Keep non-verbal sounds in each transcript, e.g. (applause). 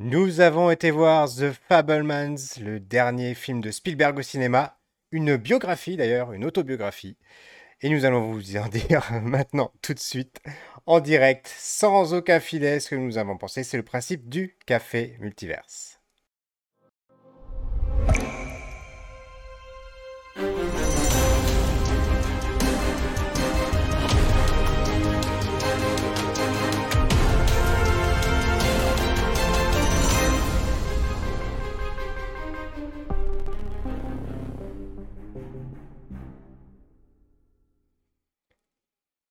Nous avons été voir The Fablemans, le dernier film de Spielberg au cinéma, une biographie d'ailleurs, une autobiographie. Et nous allons vous en (laughs) dire maintenant, tout de suite, en direct, sans aucun filet, ce que nous avons pensé. C'est le principe du café multiverse.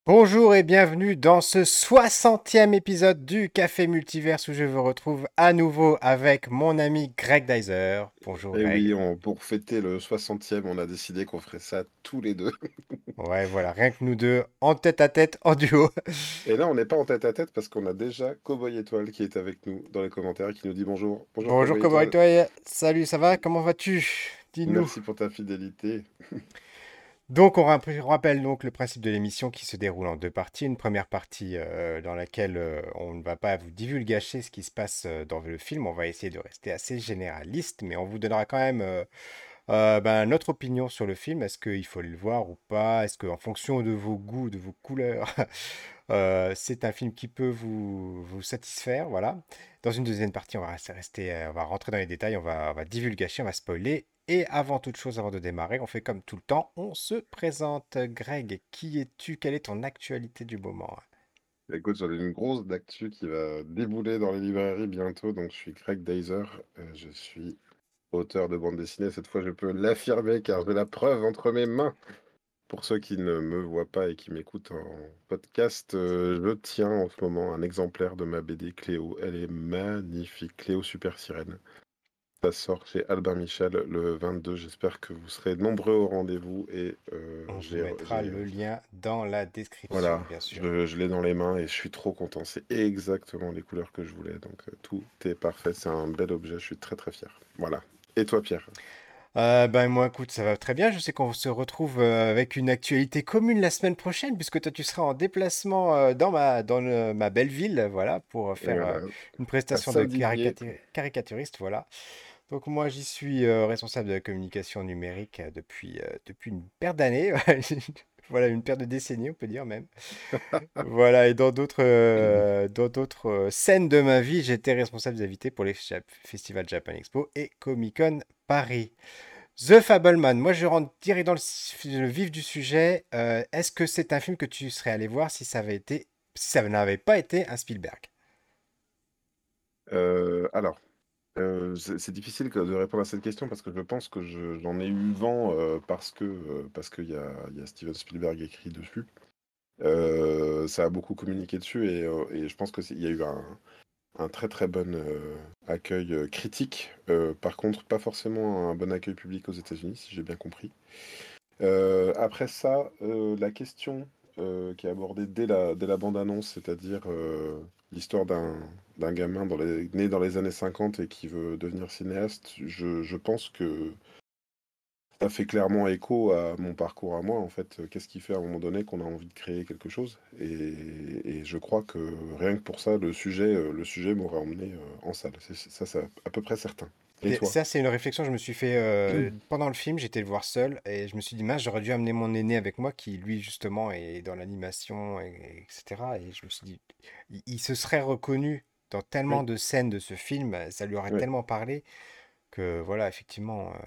Bonjour et bienvenue dans ce 60e épisode du Café Multiverse où je vous retrouve à nouveau avec mon ami Greg Dyser. Bonjour Et Greg. oui, on- pour fêter le 60e, on a décidé qu'on ferait ça tous les deux. (laughs) Ouais, voilà, rien que nous deux, en tête à tête, en duo. Et là, on n'est pas en tête à tête parce qu'on a déjà Cowboy Étoile qui est avec nous dans les commentaires et qui nous dit bonjour. Bonjour, Bonjour Cowboy toi Salut, ça va? Comment vas-tu? Dis-nous. Merci pour ta fidélité. (laughs) Donc, on rapp- on rappelle donc le principe de l'émission qui se déroule en deux parties. Une première partie euh, dans laquelle euh, on ne va pas vous divulgacher ce qui se passe euh, dans le film. On va essayer de rester assez généraliste, mais on vous donnera quand même ben, notre opinion sur le film. Est-ce qu'il faut le voir ou pas? Est-ce qu'en fonction de vos goûts, de vos couleurs, (laughs) c'est un film qui peut vous, vous satisfaire? Voilà. Dans une deuxième partie, on va rester, on va rentrer dans les détails, on va, on on va spoiler. Et avant toute chose, avant de démarrer, on fait comme tout le temps, on se présente. Greg, qui es-tu? Quelle est ton actualité du moment? Écoute, j'en ai une grosse d'actu qui va débouler dans les librairies bientôt. Donc, je suis Greg Dyser. euh, je suis auteur de bande dessinée. Cette fois, je peux l'affirmer car j'ai la preuve entre mes mains. Pour ceux qui ne me voient pas et qui m'écoutent en podcast, euh, je tiens en ce moment un exemplaire de ma BD Cléo. Elle est magnifique, Cléo Super Sirène. Ça sort chez Albin Michel le 22. J'espère que vous serez nombreux au rendez-vous et euh, On vous mettra le lien dans la description, voilà, bien sûr. je, je l'ai dans les mains et je suis trop content. C'est exactement les couleurs que je voulais. Donc euh, tout est parfait. C'est un bel objet. Je suis très très fier. Voilà. Et toi, Pierre? Euh, ben moi, écoute, ça va très bien. Je sais qu'on se retrouve euh, avec une actualité commune la semaine prochaine, puisque toi, tu seras en déplacement euh, dans ma, dans le- ma belle ville, voilà, pour faire voilà. une prestation de caricaturiste, voilà. Donc moi, j'y suis euh, responsable de la communication numérique depuis, euh, depuis une paire d'années. (laughs) Voilà, une paire de décennies, on peut dire même. Voilà, et dans d'autres euh, dans d'autres euh, scènes de ma vie, j'étais responsable des invités pour les Jap- festivals Japan Expo et Comic Con Paris. The Fableman, moi je rentre direct dans le, vif du sujet. Est-ce que c'est un film que tu serais allé voir si ça avait été, si ça n'avait pas été un Spielberg? Alors, euh, c'est difficile de répondre à cette question parce que je pense que je- j'en ai eu vent euh, parce que euh, parce qu'il y a, Steven Spielberg écrit dessus. Ça a beaucoup communiqué dessus et, je pense qu'il y a eu un, très très bon accueil critique. Par contre, pas forcément un bon accueil public aux États-Unis, si j'ai bien compris. Après ça, la question qui est abordée dès la, dès la bande-annonce, c'est-à-dire l'histoire d'un d'un gamin né dans les années 50 et qui veut devenir cinéaste, je, pense que ça fait clairement écho à mon parcours à moi, en fait. Qu'est-ce qui fait à un moment donné qu'on a envie de créer quelque chose? Et, je crois que rien que pour ça, le sujet, euh, le sujet m'aurait emmené euh, en salle. Ça, c'est à peu près certain. Et ça, c'est une réflexion que je me suis fait euh, pendant le film. J'étais le voir seul et je me suis dit, mince, j'aurais dû amener mon aîné avec moi qui, lui, justement, est dans l'animation, et- et etc. Et je me suis dit, il, il se serait reconnu dans tellement Oui, de scènes de ce film, ça lui aurait oui. tellement parlé que, voilà, effectivement. euh,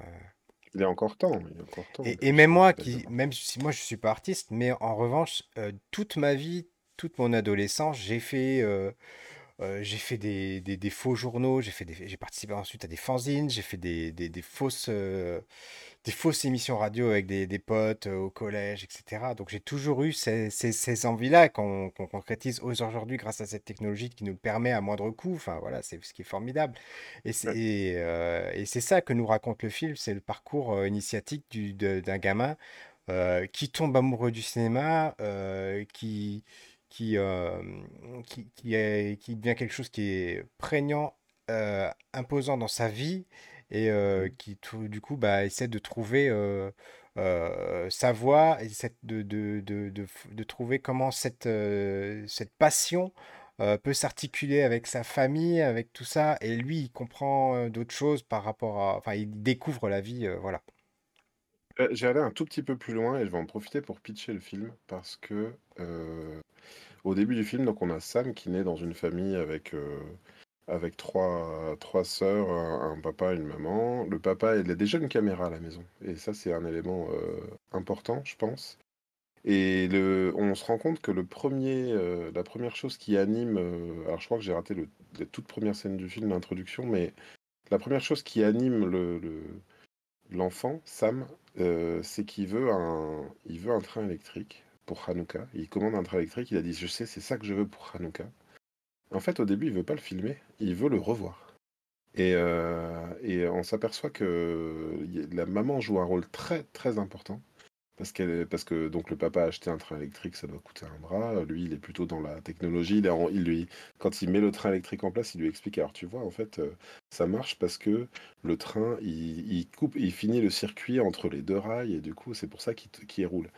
Il est encore temps, il est encore temps Et, même moi, qui, même si moi je suis pas artiste, mais en revanche, euh, toute ma vie, toute mon adolescence, j'ai fait, euh, j'ai fait des, des- des faux journaux, j'ai fait des, j'ai participé ensuite à des fanzines, j'ai fait des, des- des fausses, euh, des fausses émissions radio avec des, potes euh, au collège, etc. Donc j'ai toujours eu ces, ces- ces envies-là qu'on qu'on concrétise aujourd'hui grâce à cette technologie qui nous le permet à moindre coût. Enfin voilà, c'est ce qui est formidable. Et c'est Ouais. et, et c'est ça que nous raconte le film, c'est le parcours initiatique du- de- d'un gamin qui tombe amoureux du cinéma, qui, qui, euh, qui, qui est, qui devient quelque chose qui est prégnant, euh, imposant dans sa vie et euh, Mhm. qui tout- du coup bah, essaie de trouver sa voie, essaie de, de, de, de trouver comment cette, cette passion peut s'articuler avec sa famille, avec tout ça, et lui, il comprend d'autres choses par rapport à... Enfin, il découvre la vie, voilà. J'ai allé un tout petit peu plus loin et je vais en profiter pour pitcher le film parce que au début du film, donc on a Sam qui naît dans une famille avec avec trois, trois sœurs, un, papa et une maman. Le papa, il a déjà une caméra à la maison. Et ça, c'est un élément important, je pense. Et le, on se rend compte que le premier, euh, la première chose qui anime, euh, alors je crois que j'ai raté la toute première scène du film, l'introduction, mais la première chose qui anime le, l'enfant, Sam, euh, c'est qu'il veut un, il veut un train électrique pour Hanouka. Il commande un train électrique, il a dit je sais, c'est ça que je veux pour Hanouka. En fait, au début, il veut pas le filmer, il veut le revoir. Et, et on s'aperçoit que la maman joue un rôle très très important parce, parce que donc le papa a acheté un train électrique, ça doit coûter un bras. Lui, il est plutôt dans la technologie. Il, lui, quand il met le train électrique en place, il lui explique alors tu vois, en fait, euh, ça marche parce que le train, il, coupe, il finit le circuit entre les deux rails et du coup, c'est pour ça qu'il roule.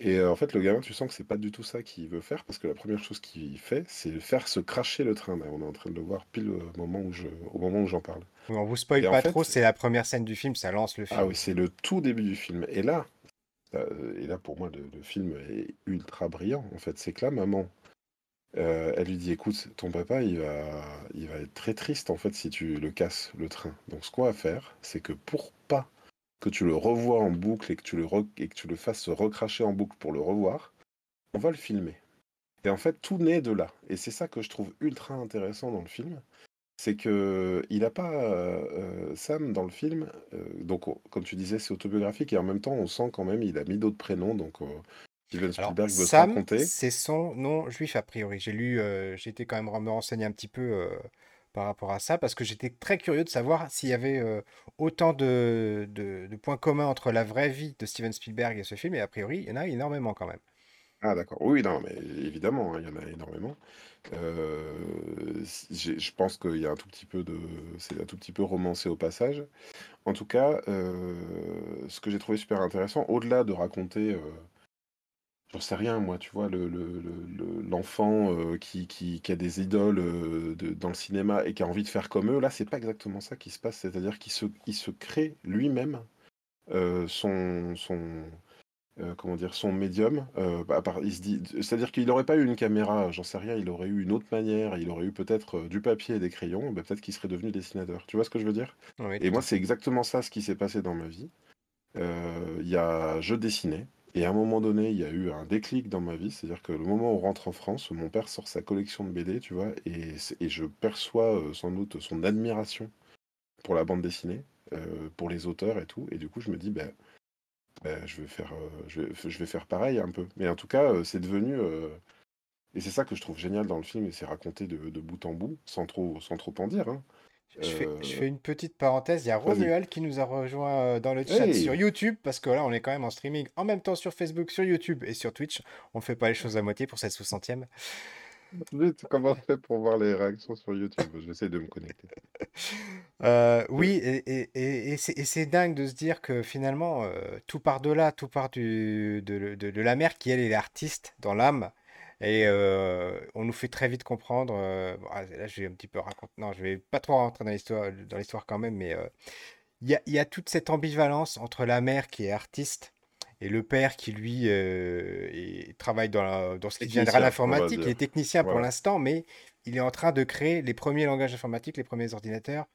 Et euh, en fait, le gamin, tu sens que c'est pas du tout ça qu'il veut faire parce que la première chose qu'il fait, c'est faire se cracher le train. on est en train de le voir pile au moment où je, au moment où j'en parle. On vous spoil pas trop, c'est la première scène du film, ça lance le film. Ah oui, c'est le tout début du film. Et là, et là, pour moi, le, film est ultra brillant. En fait, c'est que là, maman, euh, elle lui dit écoute, ton papa, il va, il va être très triste en fait si tu le casses le train. Donc, ce qu'on va faire, c'est que pour pas que tu le revois en boucle et que tu le, et que tu le fasses se recracher en boucle pour le revoir, on va le filmer. Et en fait, tout naît de là. Et c'est ça que je trouve ultra intéressant dans le film c'est que il n'a pas Sam dans le film. Donc, comme tu disais, c'est autobiographique et en même temps, on sent quand même il a mis d'autres prénoms. Donc, Steven Spielberg veut se Sam, c'est son nom juif a priori. J'ai lu, j'ai été quand même me renseigner un petit peu par rapport à ça parce que j'étais très curieux de savoir s'il y avait autant de, de points communs entre la vraie vie de Steven Spielberg et ce film. Et a priori, il y en a énormément quand même. Ah d'accord. Oui, non, mais évidemment, hein, il y en a énormément. Euh, je pense qu'il y a un tout petit peu de c'est un tout petit peu romancé au passage. En tout cas, euh, ce que j'ai trouvé super intéressant, au-delà de raconter, euh, j'en sais rien moi, tu vois? Le l'enfant, qui a des idoles, dans le cinéma et qui a envie de faire comme eux, là, c'est pas exactement ça qui se passe. C'est-à-dire qu'il se il se crée lui-même, son son euh, comment dire, son médium. Euh, bah, il se dit, c'est-à-dire qu'il n'aurait pas eu une caméra, j'en sais rien, il aurait eu une autre manière, il aurait eu peut-être euh, du papier et des crayons, bah, peut-être qu'il serait devenu dessinateur. Tu vois ce que je veux dire? Et moi, c'est exactement ça ce qui s'est passé dans ma vie. Il y a, je dessinais, et à un moment donné, il y a eu un déclic dans ma vie, c'est-à-dire que le moment où on rentre en France, mon père sort sa collection de BD, tu vois, et, et je perçois sans doute son admiration pour la bande dessinée, pour les auteurs et tout, et du coup, je me dis, ben bah, je vais faire, euh, je vais, je vais faire pareil un peu. Mais en tout cas, euh, c'est devenu, euh, et c'est ça que je trouve génial dans le film, et c'est raconté de, de bout en bout, sans trop, sans trop en dire. Hein. Je fais, je fais une petite parenthèse. Il y a Romuald qui nous a rejoint dans le chat sur YouTube parce que là, on est quand même en streaming en même temps sur Facebook, sur YouTube et sur Twitch. On ne fait pas les choses à moitié pour cette 60e. comment on fait pour voir les réactions sur YouTube? J'essaie de me connecter. (laughs) Euh, oui, et, c'est dingue de se dire que finalement, euh, tout part de là, tout part du, de, la mère qui, elle, est l'artiste dans l'âme. Et euh, on nous fait très vite comprendre. Ah, là, je vais un petit peu raconter. Non, je vais pas trop rentrer dans l'histoire, dans l'histoire quand même, mais il y a, y a toute cette ambivalence entre la mère qui est artiste et le père qui, lui, euh, travaille dans, dans ce qui deviendra l'informatique, il est technicien pour l'instant, mais il est en train de créer les premiers langages informatiques, les premiers ordinateurs.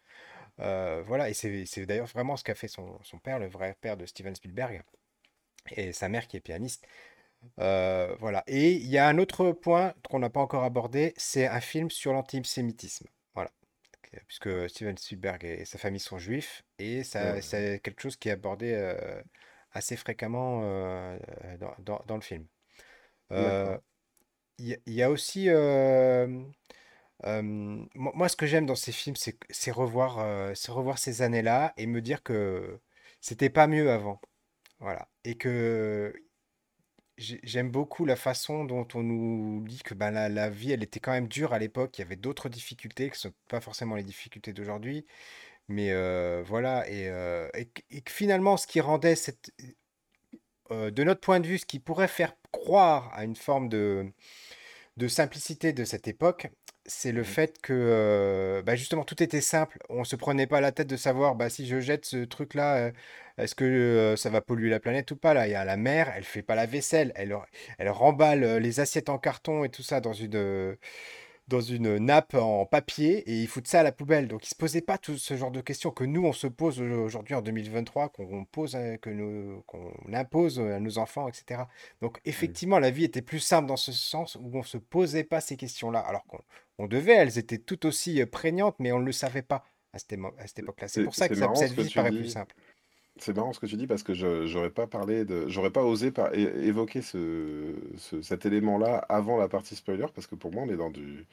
Euh, voilà, et c'est d'ailleurs vraiment ce qu'a fait son, son, père, le vrai père de Steven Spielberg, et sa mère qui est pianiste. Euh, voilà. Et il y a un autre point qu'on n'a pas encore abordé, c'est un film sur l'antisémitisme. Voilà. Puisque Steven Spielberg et sa famille sont juifs, et c'est quelque chose qui est abordé assez fréquemment euh, dans, dans, le film. Euh, il y, a aussi... Euh, moi, ce que j'aime dans ces films, c'est revoir, revoir ces années-là et me dire que c'était pas mieux avant. Voilà. Et que j'aime beaucoup la façon dont on nous dit que ben, la, la, vie, elle était quand même dure à l'époque. Il y avait d'autres difficultés qui ne sont pas forcément les difficultés d'aujourd'hui. Mais euh, voilà, et, euh, et, que finalement, ce qui rendait cette, euh, de notre point de vue, ce qui pourrait faire croire à une forme de, de simplicité de cette époque, c'est le Mmh. fait que bah, justement tout était simple. On se prenait pas la tête de savoir bah, si je jette ce truc-là, est-ce que ça va polluer la planète ou pas là. Il y a la mère, elle fait pas la vaisselle, elle, elle remballe les assiettes en carton et tout ça dans une, dans une nappe en papier et ils foutent ça à la poubelle. Donc ils se posaient pas tout ce genre de questions que nous on se pose aujourd'hui en 2023, qu'on pose, à- que nous, qu'on impose à nos enfants, etc. Donc Mmh. effectivement la vie était plus simple dans ce sens où on se posait pas ces questions-là, alors qu'on on devait, elles étaient tout aussi euh, prégnantes, mais on ne le savait pas à cette, émo- à cette époque-là. C'est pour ça que ça- cette vie paraît plus simple. C'est marrant ce que tu dis parce que je j'aurais pas parlé de j'aurais pas osé par- é- évoquer ce, ce- cet élément-là avant la partie spoiler parce que pour moi on est dans du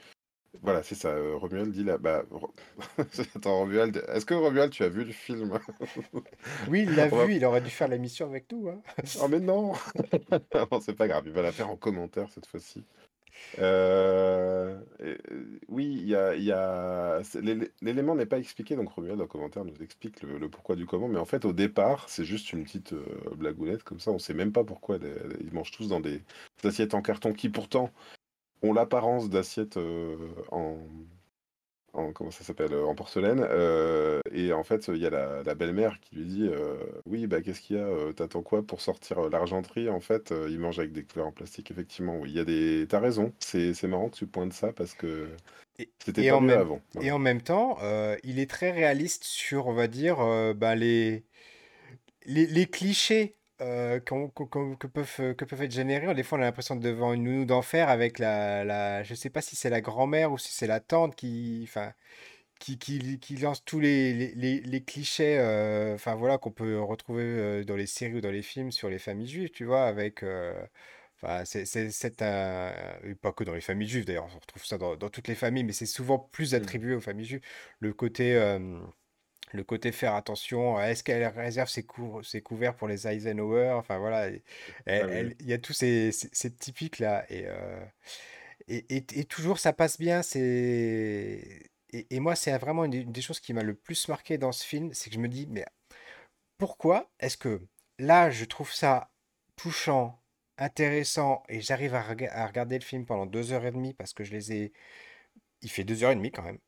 voilà c'est ça euh, Romuald dit là bah Ro- (laughs) attends Romuald est-ce que Romuald tu as vu le film? Oui, il l'a (laughs) On va- vu, il aurait dû faire l'émission avec nous. hein. oh mais non (laughs) Bon, c'est pas grave il va la faire en commentaire cette fois-ci Euh, euh, oui, il y a, L'élément n'est pas expliqué, donc Romuald en commentaire nous explique le, pourquoi du comment, mais en fait au départ c'est juste une petite euh, blagounette comme ça, on sait même pas pourquoi ils mangent tous dans des assiettes en carton qui pourtant ont l'apparence d'assiettes euh, en, en- comment ça s'appelle euh, en porcelaine euh, et en fait il y a la, la belle-mère qui lui dit euh, oui bah qu'est-ce qu'il y a t'attends quoi pour sortir l'argenterie en fait il mange avec des couverts en plastique effectivement oui. Il y a des t'as raison c'est marrant que tu pointes ça parce que c'était en mieux même, avant. et en même temps, euh, il est très réaliste sur, on va dire, bah, les, les, les clichés euh, que, peuvent, euh, que peuvent être générés? Des fois, on a l'impression de devant une nounou d'enfer avec la, la, je sais pas si c'est la grand-mère ou si c'est la tante qui, enfin, qui, qui, qui lance tous les, les, les- les clichés, euh, enfin voilà, qu'on peut retrouver euh, dans les séries ou dans les films sur les familles juives, tu vois, avec, euh, enfin, c'est, un, pas que dans les familles juives d'ailleurs, on retrouve ça dans, dans toutes les familles, mais c'est souvent plus Mm. attribué aux familles juives. Le côté, le côté faire attention, est-ce qu'elle réserve ses, cou- ses couverts pour les Eisenhower, enfin voilà, ah oui il y a tous ces, ces, ces typiques là, et, euh, et, et- et toujours ça passe bien. Et, et moi c'est vraiment une, des une des choses qui m'a le plus marqué dans ce film, c'est que je me dis mais pourquoi est-ce que là je trouve ça touchant, intéressant et j'arrive à, rega- à regarder le film pendant deux heures et demie parce que je les ai, il fait deux heures et demie quand même.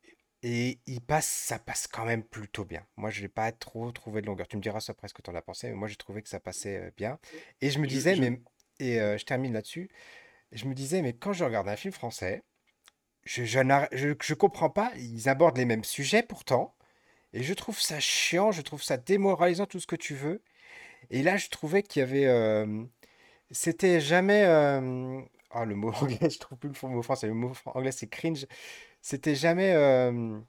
Et il passe, ça passe quand même plutôt bien. Moi, je n'ai pas trop trouvé de longueur. Tu me diras ça après ce que tu en as pensé, mais moi, j'ai trouvé que ça passait euh, bien. Et je me disais, mais, et euh, je termine là-dessus, je me disais, mais quand je regarde un film français, je, je, n'arr- je, je comprends pas, ils abordent les mêmes sujets pourtant, et je trouve ça chiant, je trouve ça démoralisant, tout ce que tu veux. Et là, je trouvais qu'il y avait, euh, c'était jamais, euh, ah, le mot (laughs) anglais, je trouve plus le mot français, le mot anglais c'est cringe, c'était jamais, euh,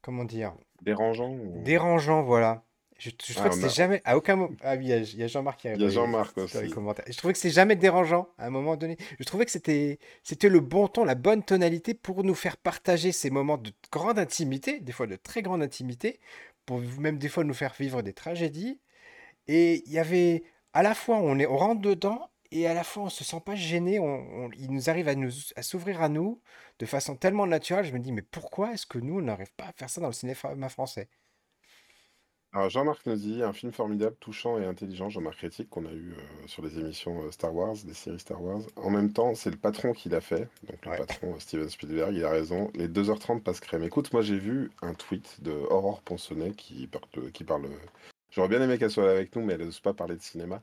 comment dire, dérangeant ou- dérangeant, voilà. Je, je trouvais ah que on c'était a jamais, à aucun moment, ah oui, il y a, il a Jean-Marc qui il arrive y a Jean-Marc aussi. Je trouvais que c'était jamais dérangeant à un moment donné. Je trouvais que c'était, c'était le bon ton, la bonne tonalité pour nous faire partager ces moments de grande intimité, des fois de très grande intimité, pour même des fois nous faire vivre des tragédies. Et il y avait, à la fois, on est, on rentre dedans, et à la fois, on se sent pas gêné. On, on- il nous arrive à nous, à s'ouvrir à nous de façon tellement naturelle. Je me dis, mais pourquoi est-ce que nous, on n'arrive pas à faire ça dans le cinéma français? Alors Jean-Marc nous dit un film formidable, touchant et intelligent, Jean-Marc Critique, qu'on a eu euh, sur les émissions euh, Star Wars, des séries Star Wars. En même temps, c'est le patron qui l'a fait, donc le Ouais. patron euh, Steven Spielberg, il a raison. Les 2h30 passent crème. Écoute, moi j'ai vu un tweet de Aurore Ponsonnet qui parle, qui parle. J'aurais bien aimé qu'elle soit là avec nous, mais elle n'ose pas parler de cinéma.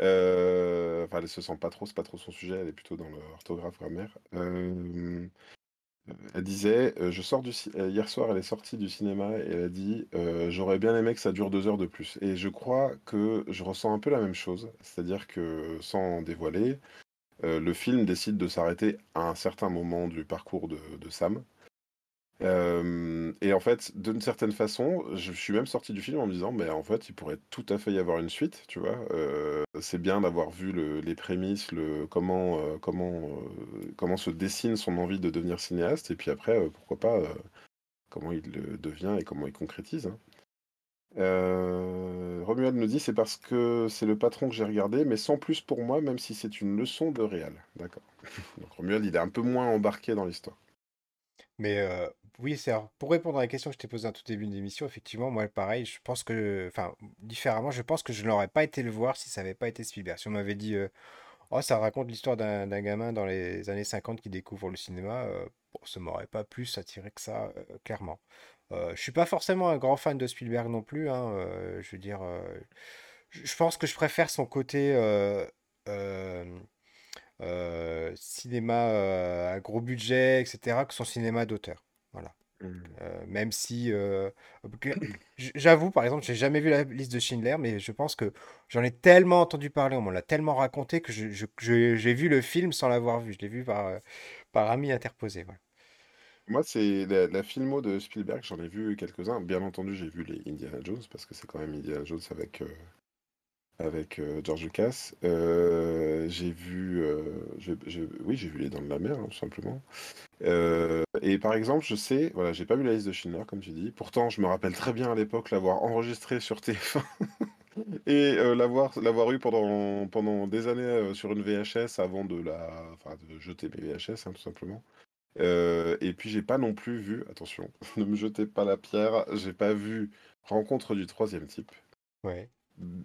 Euh, elle se sent pas trop, c'est pas trop son sujet, elle est plutôt dans l'orthographe grammaire. Euh, elle disait, euh, je sors euh, hier soir, elle est sortie du cinéma et elle a dit, euh, j'aurais bien aimé que ça dure deux heures de plus. Et je crois que je ressens un peu la même chose, c'est-à-dire que sans dévoiler, euh, le film décide de s'arrêter à un certain moment du parcours de Sam. Euh, et en fait, d'une certaine façon, je suis même sorti du film en me disant, mais en fait, il pourrait tout à fait y avoir une suite, tu vois. Euh, c'est bien d'avoir vu le- les prémices, comment, euh, comment, comment se dessine son envie de devenir cinéaste, et puis après, pourquoi pas, comment il le devient et comment il concrétise. hein. Romuald nous dit, c'est parce que c'est le patron que j'ai regardé, mais sans plus pour moi, même si c'est une leçon de réal. D'accord. (laughs) Donc Romuald, il est un peu moins embarqué dans l'histoire. Mais oui, c'est pour répondre à la question que je t'ai posée en tout début de l'émission, effectivement, moi, pareil, je pense que, enfin, différemment, je pense que je n'aurais pas été le voir si ça n'avait pas été Spielberg. Si on m'avait dit, Oh, ça raconte l'histoire d'un gamin dans les années 50 qui découvre le cinéma. bon, ça m'aurait pas plus attiré que ça, clairement. Je suis pas forcément un grand fan de Spielberg non plus, hein, je veux dire, je pense que je préfère son côté euh, cinéma euh, à gros budget, etc., que son cinéma d'auteur. Voilà. Hmm. Euh, même si, j'avoue, par exemple, j'ai jamais vu la liste de Schindler, mais je pense que j'en ai tellement entendu parler, on m'en l'a tellement raconté que je- je- je- j'ai vu le film sans l'avoir vu. Je l'ai vu par, par ami interposé. Voilà. Moi, c'est la, la filmo de Spielberg, j'en ai vu quelques-uns. Bien entendu, j'ai vu les Indiana Jones, parce que c'est quand même Indiana Jones avec, avec euh, George Lucas. Euh, j'ai vu, euh, oui, j'ai vu Les Dents de la Mer, hein, tout simplement. Euh, et par exemple, je sais, voilà, j'ai pas vu la liste de Schindler, comme tu dis. Pourtant, je me rappelle très bien à l'époque l'avoir enregistré sur TF1 (laughs) et l'avoir l'avoir eu pendant, pendant des années sur une VHS avant de la, enfin, de jeter mes VHS, hein, tout simplement. Et puis j'ai pas non plus vu, attention, (laughs) ne me jetez pas la pierre, j'ai pas vu Rencontre du troisième type. Ouais.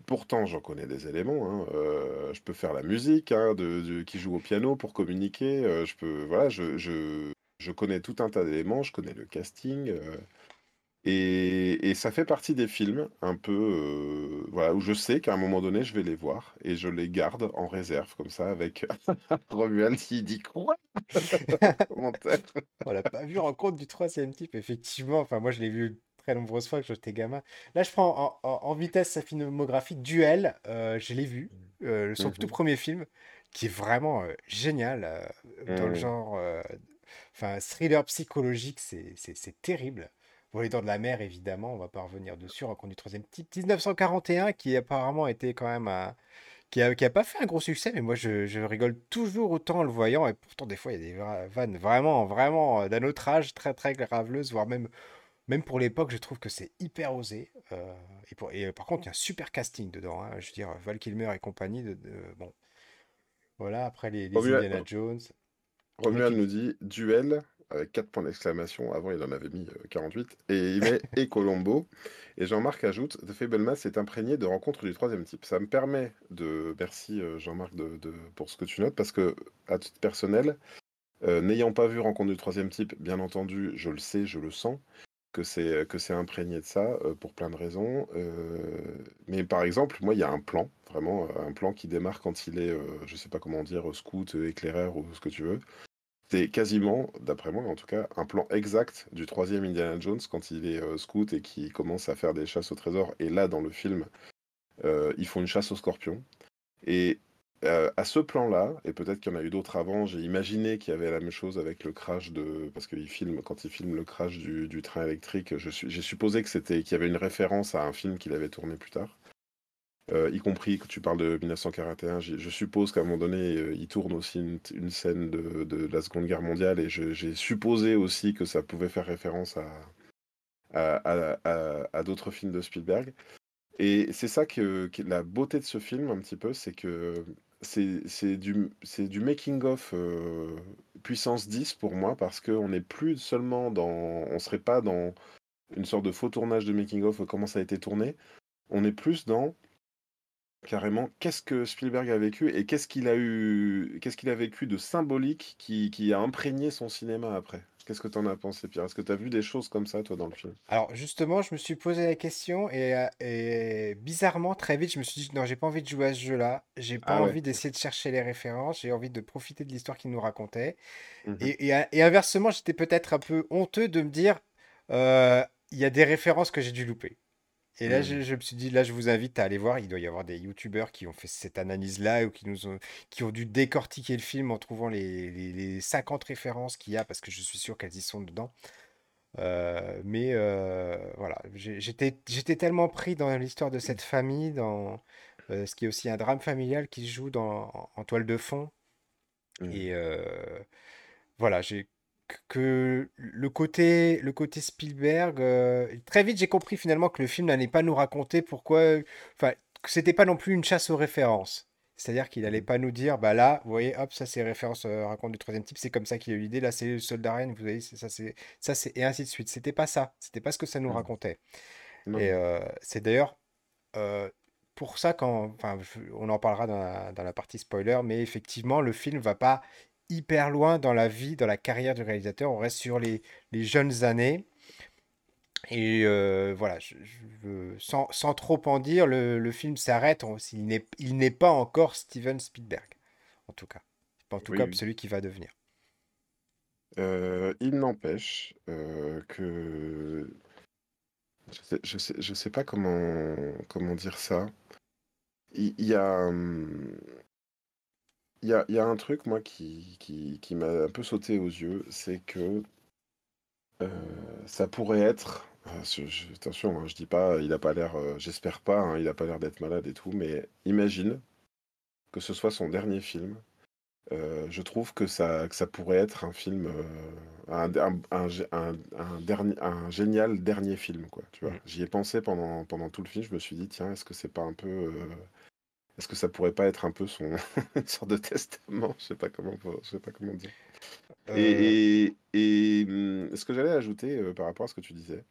Pourtant, j'en connais des éléments. hein, euh, je peux faire la musique, hein, de, qui joue au piano pour communiquer. euh, je peux, voilà, je, connais tout un tas d'éléments. Je connais le casting. euh, et, ça fait partie des films un peu, voilà, où je sais qu'à un moment donné, je vais les voir et je les garde en réserve comme ça avec (laughs) Romuald qui dit quoi? (laughs) On l'a pas vu Rencontre du troisième type, effectivement. Enfin, moi, je l'ai vu très nombreuses fois quand j'étais gamin. Là, je prends en, en- en vitesse sa filmographie. Duel, euh, je l'ai vu. euh, son tout Mhm. premier film, qui est vraiment euh, génial. dans le Mhm. genre. Enfin, thriller psychologique, c'est terrible. Bon, Les Dents de la Mer, évidemment, on va pas revenir dessus. Rencontre du troisième type. 1941, qui apparemment était quand même un. Qui a, qui a pas fait un gros succès, mais moi je, je rigole toujours autant en le voyant, et pourtant des fois il y a des vannes vraiment, vraiment d'un autre âge, très très graveleuses, voire même, même pour l'époque, je trouve que c'est hyper osé. euh, et, pour- et, euh, par contre, il y a un super casting dedans, hein, je veux dire, Val Kilmer et compagnie, de, de- bon, voilà, après les, les Romuald, Indiana Jones. Romuald nous dit duel avec 4 points d'exclamation. Avant, il en avait mis euh, 48. Et il met (laughs) et Colombo. Et Jean-Marc ajoute The Fableman s'est imprégné de rencontres du troisième type. Ça me permet de. Merci euh, Jean-Marc de, de- pour ce que tu notes. Parce que, à titre personnel, euh, n'ayant pas vu Rencontre du troisième type, bien entendu, je le sais, je le sens. Que c'est que c'est imprégné de ça pour plein de raisons. Mais par exemple, moi, il y a un plan, vraiment un plan qui démarre quand il est, je sais pas comment dire, scout, éclaireur ou ce que tu veux. C'est quasiment, d'après moi en tout cas, un plan exact du troisième Indiana Jones quand il est scout et qui commence à faire des chasses au trésor. Et là, dans le film, ils font une chasse aux scorpions. Et euh, à ce plan-là, et peut-être qu'il y en a eu d'autres avant, j'ai imaginé qu'il y avait la même chose avec le crash de... Parce qu'il filme, quand il filme le crash du, train électrique, j'ai supposé que c'était, qu'il y avait une référence à un film qu'il avait tourné plus tard. Euh, y compris que tu parles de 1941, j'ai- je suppose qu'à un moment donné, euh, il tourne aussi une, scène de, la Seconde Guerre mondiale, et j'ai supposé aussi que ça pouvait faire référence à, à, d'autres films de Spielberg. Et c'est ça que, que la beauté de ce film, un petit peu, c'est que c'est du, making-of euh, puissance 10 pour moi, parce qu'on n'est plus seulement dans... On serait pas dans une sorte de faux tournage de making-of, euh, comment ça a été tourné. On est plus dans carrément qu'est-ce que Spielberg a vécu et qu'est-ce qu'il a eu, qu'est-ce qu'il a vécu de symbolique qui a imprégné son cinéma après. Qu'est-ce que tu en as pensé, Pierre? Est-ce que tu as vu des choses comme ça, toi, dans le film? Alors justement, je me suis posé la question et, euh, et bizarrement, très vite, je me suis dit non, j'ai pas envie de jouer à ce jeu-là, j'ai pas Ah ouais. envie d'essayer de chercher les références, j'ai envie de profiter de l'histoire qu'il nous racontait. Mhm. Et, et, et inversement, j'étais peut-être un peu honteux de me dire euh, il y a des références que j'ai dû louper. Et là, je, Mhm. je me suis dit, là, je vous invite à aller voir. Il doit y avoir des youtubeurs qui ont fait cette analyse-là ou qui nous ont, qui ont dû décortiquer le film en trouvant les, les, les 50 références qu'il y a, parce que je suis sûr qu'elles y sont dedans. Euh, mais euh, voilà, j'étais, tellement pris dans l'histoire de cette famille, dans euh, ce qui est aussi un drame familial qui se joue dans, en, en toile de fond. Mhm. Et voilà, j'ai que le côté, le côté Spielberg, euh, très vite j'ai compris finalement que le film n'allait pas nous raconter pourquoi, enfin, que c'était pas non plus une chasse aux références. C'est-à-dire qu'il allait Mhm. pas nous dire, bah là, vous voyez, hop, ça c'est référence euh, raconte du troisième type, c'est comme ça qu'il a eu l'idée, là c'est le soldat Ryan, vous voyez, ça, c'est ça, c'est et ainsi de suite. C'était pas ça, c'était pas ce que ça nous Mhm. racontait. Non, Et euh, c'est d'ailleurs euh, pour ça, quand, enfin, on en parlera dans la, partie spoiler, mais effectivement, le film va pas hyper loin dans la vie, dans la carrière du réalisateur. On reste sur les, jeunes années. Et euh, voilà, sans, trop en dire, le, film s'arrête. Il n'est pas encore Steven Spielberg, en tout cas. En tout cas, celui qui va devenir. Euh, il n'empêche euh, que je sais, je sais, je sais pas comment comment dire ça. Il, y a hum, il y a, il y a un truc moi qui, qui, qui m'a un peu sauté aux yeux, c'est que euh, ça pourrait être attention, hein, je dis pas, il a pas l'air, j'espère pas, hein, il a pas l'air d'être malade et tout, mais imagine que ce soit son dernier film euh, je trouve que ça, que ça pourrait être un film, euh, un, un, un, dernier, un génial dernier film, quoi. Tu vois, mmh. j'y ai pensé pendant, pendant tout le film. Je me suis dit, tiens, est-ce que c'est pas un peu, euh, est-ce que ça pourrait pas être un peu son (laughs) une sorte de testament? Je sais pas comment, je sais pas comment dire. Et, et, mmh, ce que j'allais ajouter par rapport à ce que tu disais,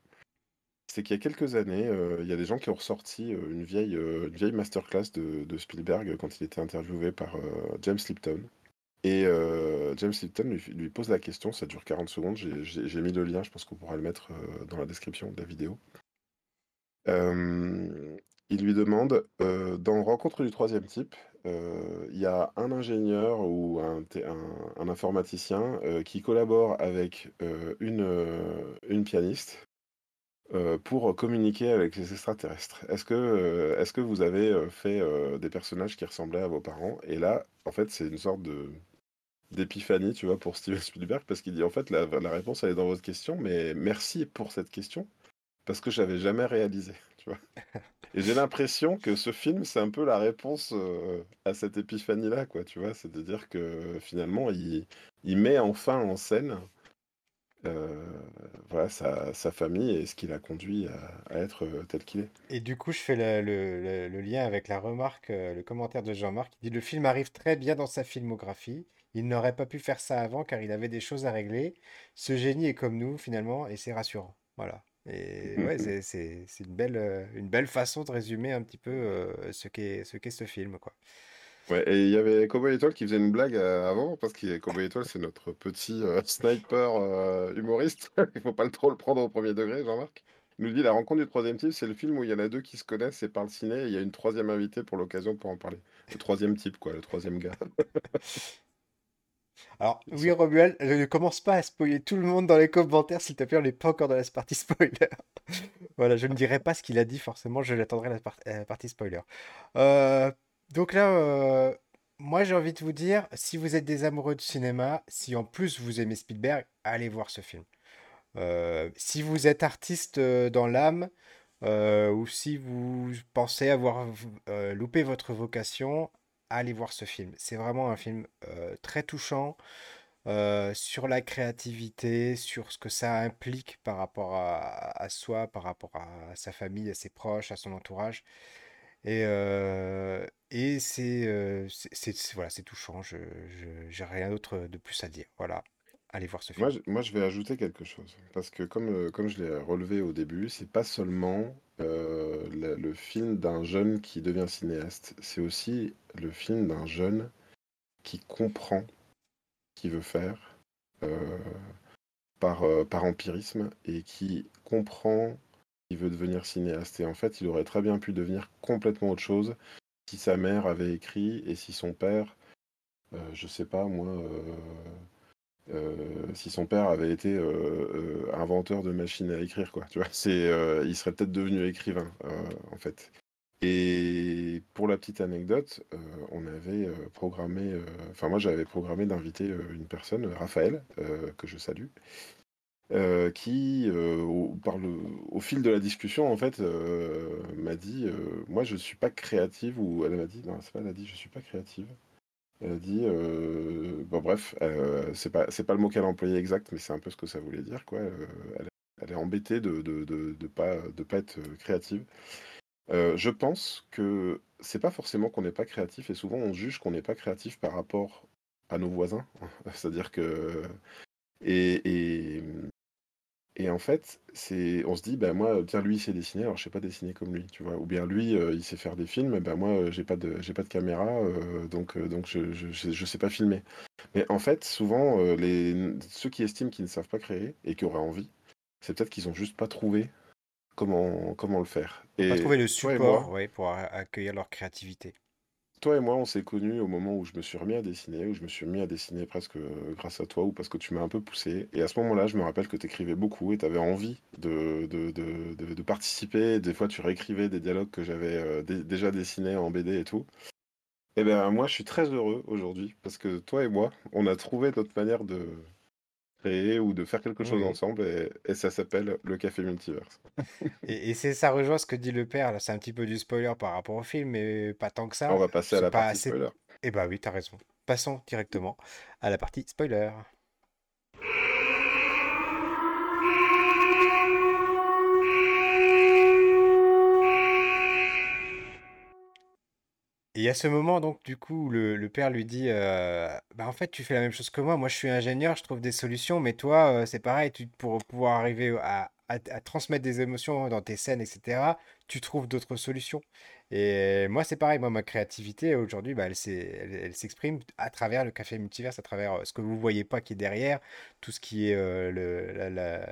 c'est qu'il y a quelques années, il y a des gens qui ont ressorti une vieille, une vieille masterclass de, de Spielberg quand il était interviewé par James Lipton. Et James Lipton lui, pose la question, ça dure 40 secondes, j'ai mis le lien, je pense qu'on pourra le mettre dans la description de la vidéo. Il lui demande, dans Rencontre du troisième type, il y a un ingénieur ou un, informaticien qui collabore avec une, pianiste pour communiquer avec les extraterrestres. Est-ce que, vous avez fait des personnages qui ressemblaient à vos parents? Et là, en fait, c'est une sorte d'épiphanie, tu vois, pour Steven Spielberg, parce qu'il dit en fait la, réponse elle est dans votre question, mais merci pour cette question, parce que j'avais jamais réalisé, Et j'ai l'impression que ce film, c'est un peu la réponse euh, à cette épiphanie-là, quoi, tu vois. C'est de dire que finalement, il, met enfin en scène euh, voilà, sa, famille et ce qui l'a conduit à, être euh, tel qu'il est. Et du coup, je fais le lien avec la remarque, le commentaire de Jean-Marc qui dit Le film arrive très bien dans sa filmographie. Il n'aurait pas pu faire ça avant car il avait des choses à régler. Ce génie est comme nous finalement et c'est rassurant. Voilà. Et ouais, c'est une belle, euh, une belle façon de résumer un petit peu euh, ce qu'est ce qu'est ce film, quoi. Ouais, et il y avait Cowboy Étoile qui faisait une blague euh, avant, parce que Cowboy Étoile, c'est notre petit (laughs) sniper humoriste. (laughs) il faut pas le trop le prendre au premier degré, Jean-Marc. Il nous dit La rencontre du troisième type, c'est le film où il y en a deux qui se connaissent et parlent ciné, et il y a une troisième invitée pour l'occasion pour en parler. Le troisième type, quoi, le troisième gars. (laughs) Alors, oui, Romuald, je ne commence pas à spoiler tout le monde dans les commentaires, s'il te plaît, on n'est pas encore dans la partie spoiler. (laughs) voilà, je ne dirai pas ce qu'il a dit, forcément, je l'attendrai la, la, partie spoiler. Euh, donc là, euh, moi j'ai envie de vous dire, si vous êtes des amoureux de cinéma, si en plus vous aimez Spielberg, allez voir ce film. Euh, si vous êtes artiste dans l'âme, ou si vous pensez avoir loupé votre vocation, allez voir ce film. C'est vraiment un film euh, très touchant euh, sur la créativité, sur ce que ça implique par rapport à, soi, par rapport à, sa famille, à ses proches, à son entourage. Et, euh, et c'est voilà, touchant. Je n'ai rien d'autre de plus à dire. Voilà. Allez voir ce film. Moi, je, moi, je vais ajouter quelque chose. Parce que comme, comme je l'ai relevé au début, c'est pas seulement le, film d'un jeune qui devient cinéaste, c'est aussi le film d'un jeune qui comprend ce qu'il veut faire euh, par, euh, par empirisme et qui comprend qu'il veut devenir cinéaste. Et en fait, il aurait très bien pu devenir complètement autre chose si sa mère avait écrit et si son père, euh, je sais pas moi, si son père avait été inventeur de machines à écrire, quoi. Tu vois, (laughs) c'est, il serait peut-être devenu écrivain, en fait. Et pour la petite anecdote, euh, on avait euh, programmé, euh, enfin moi j'avais programmé d'inviter une personne, Raphaël, que je salue, qui, au, par le, au fil de la discussion, en fait, m'a dit, moi je suis pas créative, ou elle m'a dit, non, c'est pas elle a dit, je suis pas créative. Elle a dit, bref, c'est pas, c'est pas le mot qu'elle a employé exact, mais c'est un peu ce que ça voulait dire, quoi. Elle, est embêtée de, de, de, pas, de pas être créative. Je pense que c'est pas forcément qu'on n'est pas créatif et souvent on juge qu'on n'est pas créatif par rapport à nos voisins. (laughs) C'est-à-dire que et Et en fait, c'est on se dit: «Bah, moi, tiens, lui, il sait dessiner, alors je sais pas dessiner comme lui», tu vois? Ou bien lui, heu, il sait faire des films, bah, moi, heu, j'ai pas de j'ai pas de caméra, heu, donc heu, donc je je je je sais pas filmer. Mais en fait, souvent, les ceux qui estiment qu'ils ne savent pas créer et qui auraient envie, c'est peut-être qu'ils ont juste pas trouvé comment comment le faire. Ils ont pas Et trouvé le toi et support, ouais, pour a accueillir leur créativité. Toi et moi, on s'est connus au moment où je me suis remis à dessiner, où je me suis mis à dessiner presque, heu, grâce à toi ou parce que tu m'as un peu poussé et à ce moment-là, je me rappelle que tu écrivais beaucoup et tu avais envie de participer. Des fois, tu réécrivais des dialogues que j'avais, dé déjà dessinés en BD et tout. Et ben, moi, je suis très heureux aujourd'hui parce que toi et moi, on a trouvé notre manière de créer ou de faire quelque chose Oui. ensemble et et ça s'appelle le Café Multiverse. (laughs) Et et c'est ça rejoint ce que dit le père, là, c'est un petit peu du spoiler par rapport au film, mais pas tant que On ça. va passer à la pas partie assez spoiler. eh bah, oui, tu as raison. Passons directement à la partie spoiler. Et a ce moment donc du coup le le père lui dit, «Bah, en fait, tu fais la même chose que moi. Moi, je suis ingénieur, je trouve des solutions, mais toi, c'est pareil, tu pour pouvoir arriver à à à transmettre des émotions dans tes scènes et cetera, tu trouves d'autres solutions». Et moi, c'est pareil, moi, ma créativité aujourd'hui, bah, elle s'exprime à travers le café multiverse, à travers, ce que vous voyez pas qui est derrière, tout ce qui est, le la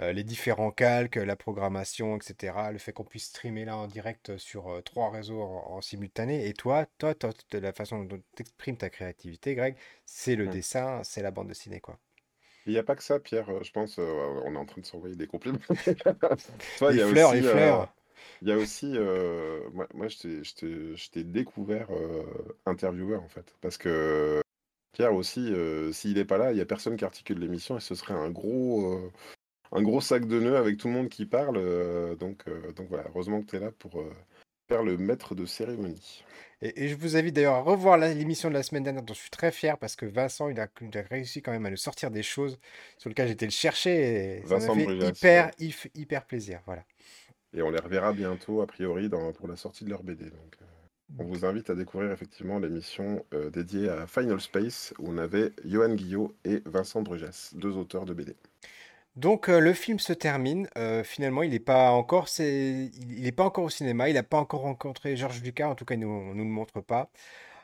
heu, les différents calques, la programmation et cetera, le fait qu'on puisse streamer là en direct sur, heu, 3 réseaux en en simultané et toi toi toi la façon dont tu exprimes ta créativité Greg, c'est le Mmh. dessin, c'est la bande dessinée, quoi. Il y a pas que ça, Pierre, je pense, on est en train de s'envoyer des compliments. (laughs) Toi, Les y a fleurs, aussi, les fleurs! il y a aussi, moi moi, je t'ai découvert, intervieweur, en fait. Parce que Pierre aussi, s'il est pas là, il y a personne qui articule l'émission et ce serait un gros, un gros sac de nœuds avec tout le monde qui parle, heu, donc heu, donc voilà, heureusement que tu es là pour, heu, faire le maître de cérémonie. Et et je vous invite d'ailleurs à revoir l'émission de la semaine dernière dont je suis très fier parce que Vincent, il a il a réussi quand même à nous sortir des choses sur lesquelles j'étais le chercher et ça m'a Vincent fait hyper, ouais. hyper plaisir, voilà. Et on les reverra bientôt, a priori, dans pour la sortie de leur BD, donc on vous invite à découvrir effectivement l'émission, dédiée à Final Space où on avait Yoann Guillot et Vincent Brugès, 2 auteurs de BD. Donc heu, le film se termine, heu, finalement, il est pas encore il est pas encore au cinéma, il a pas encore rencontré George Lucas, en tout cas, il nous on nous le montre pas.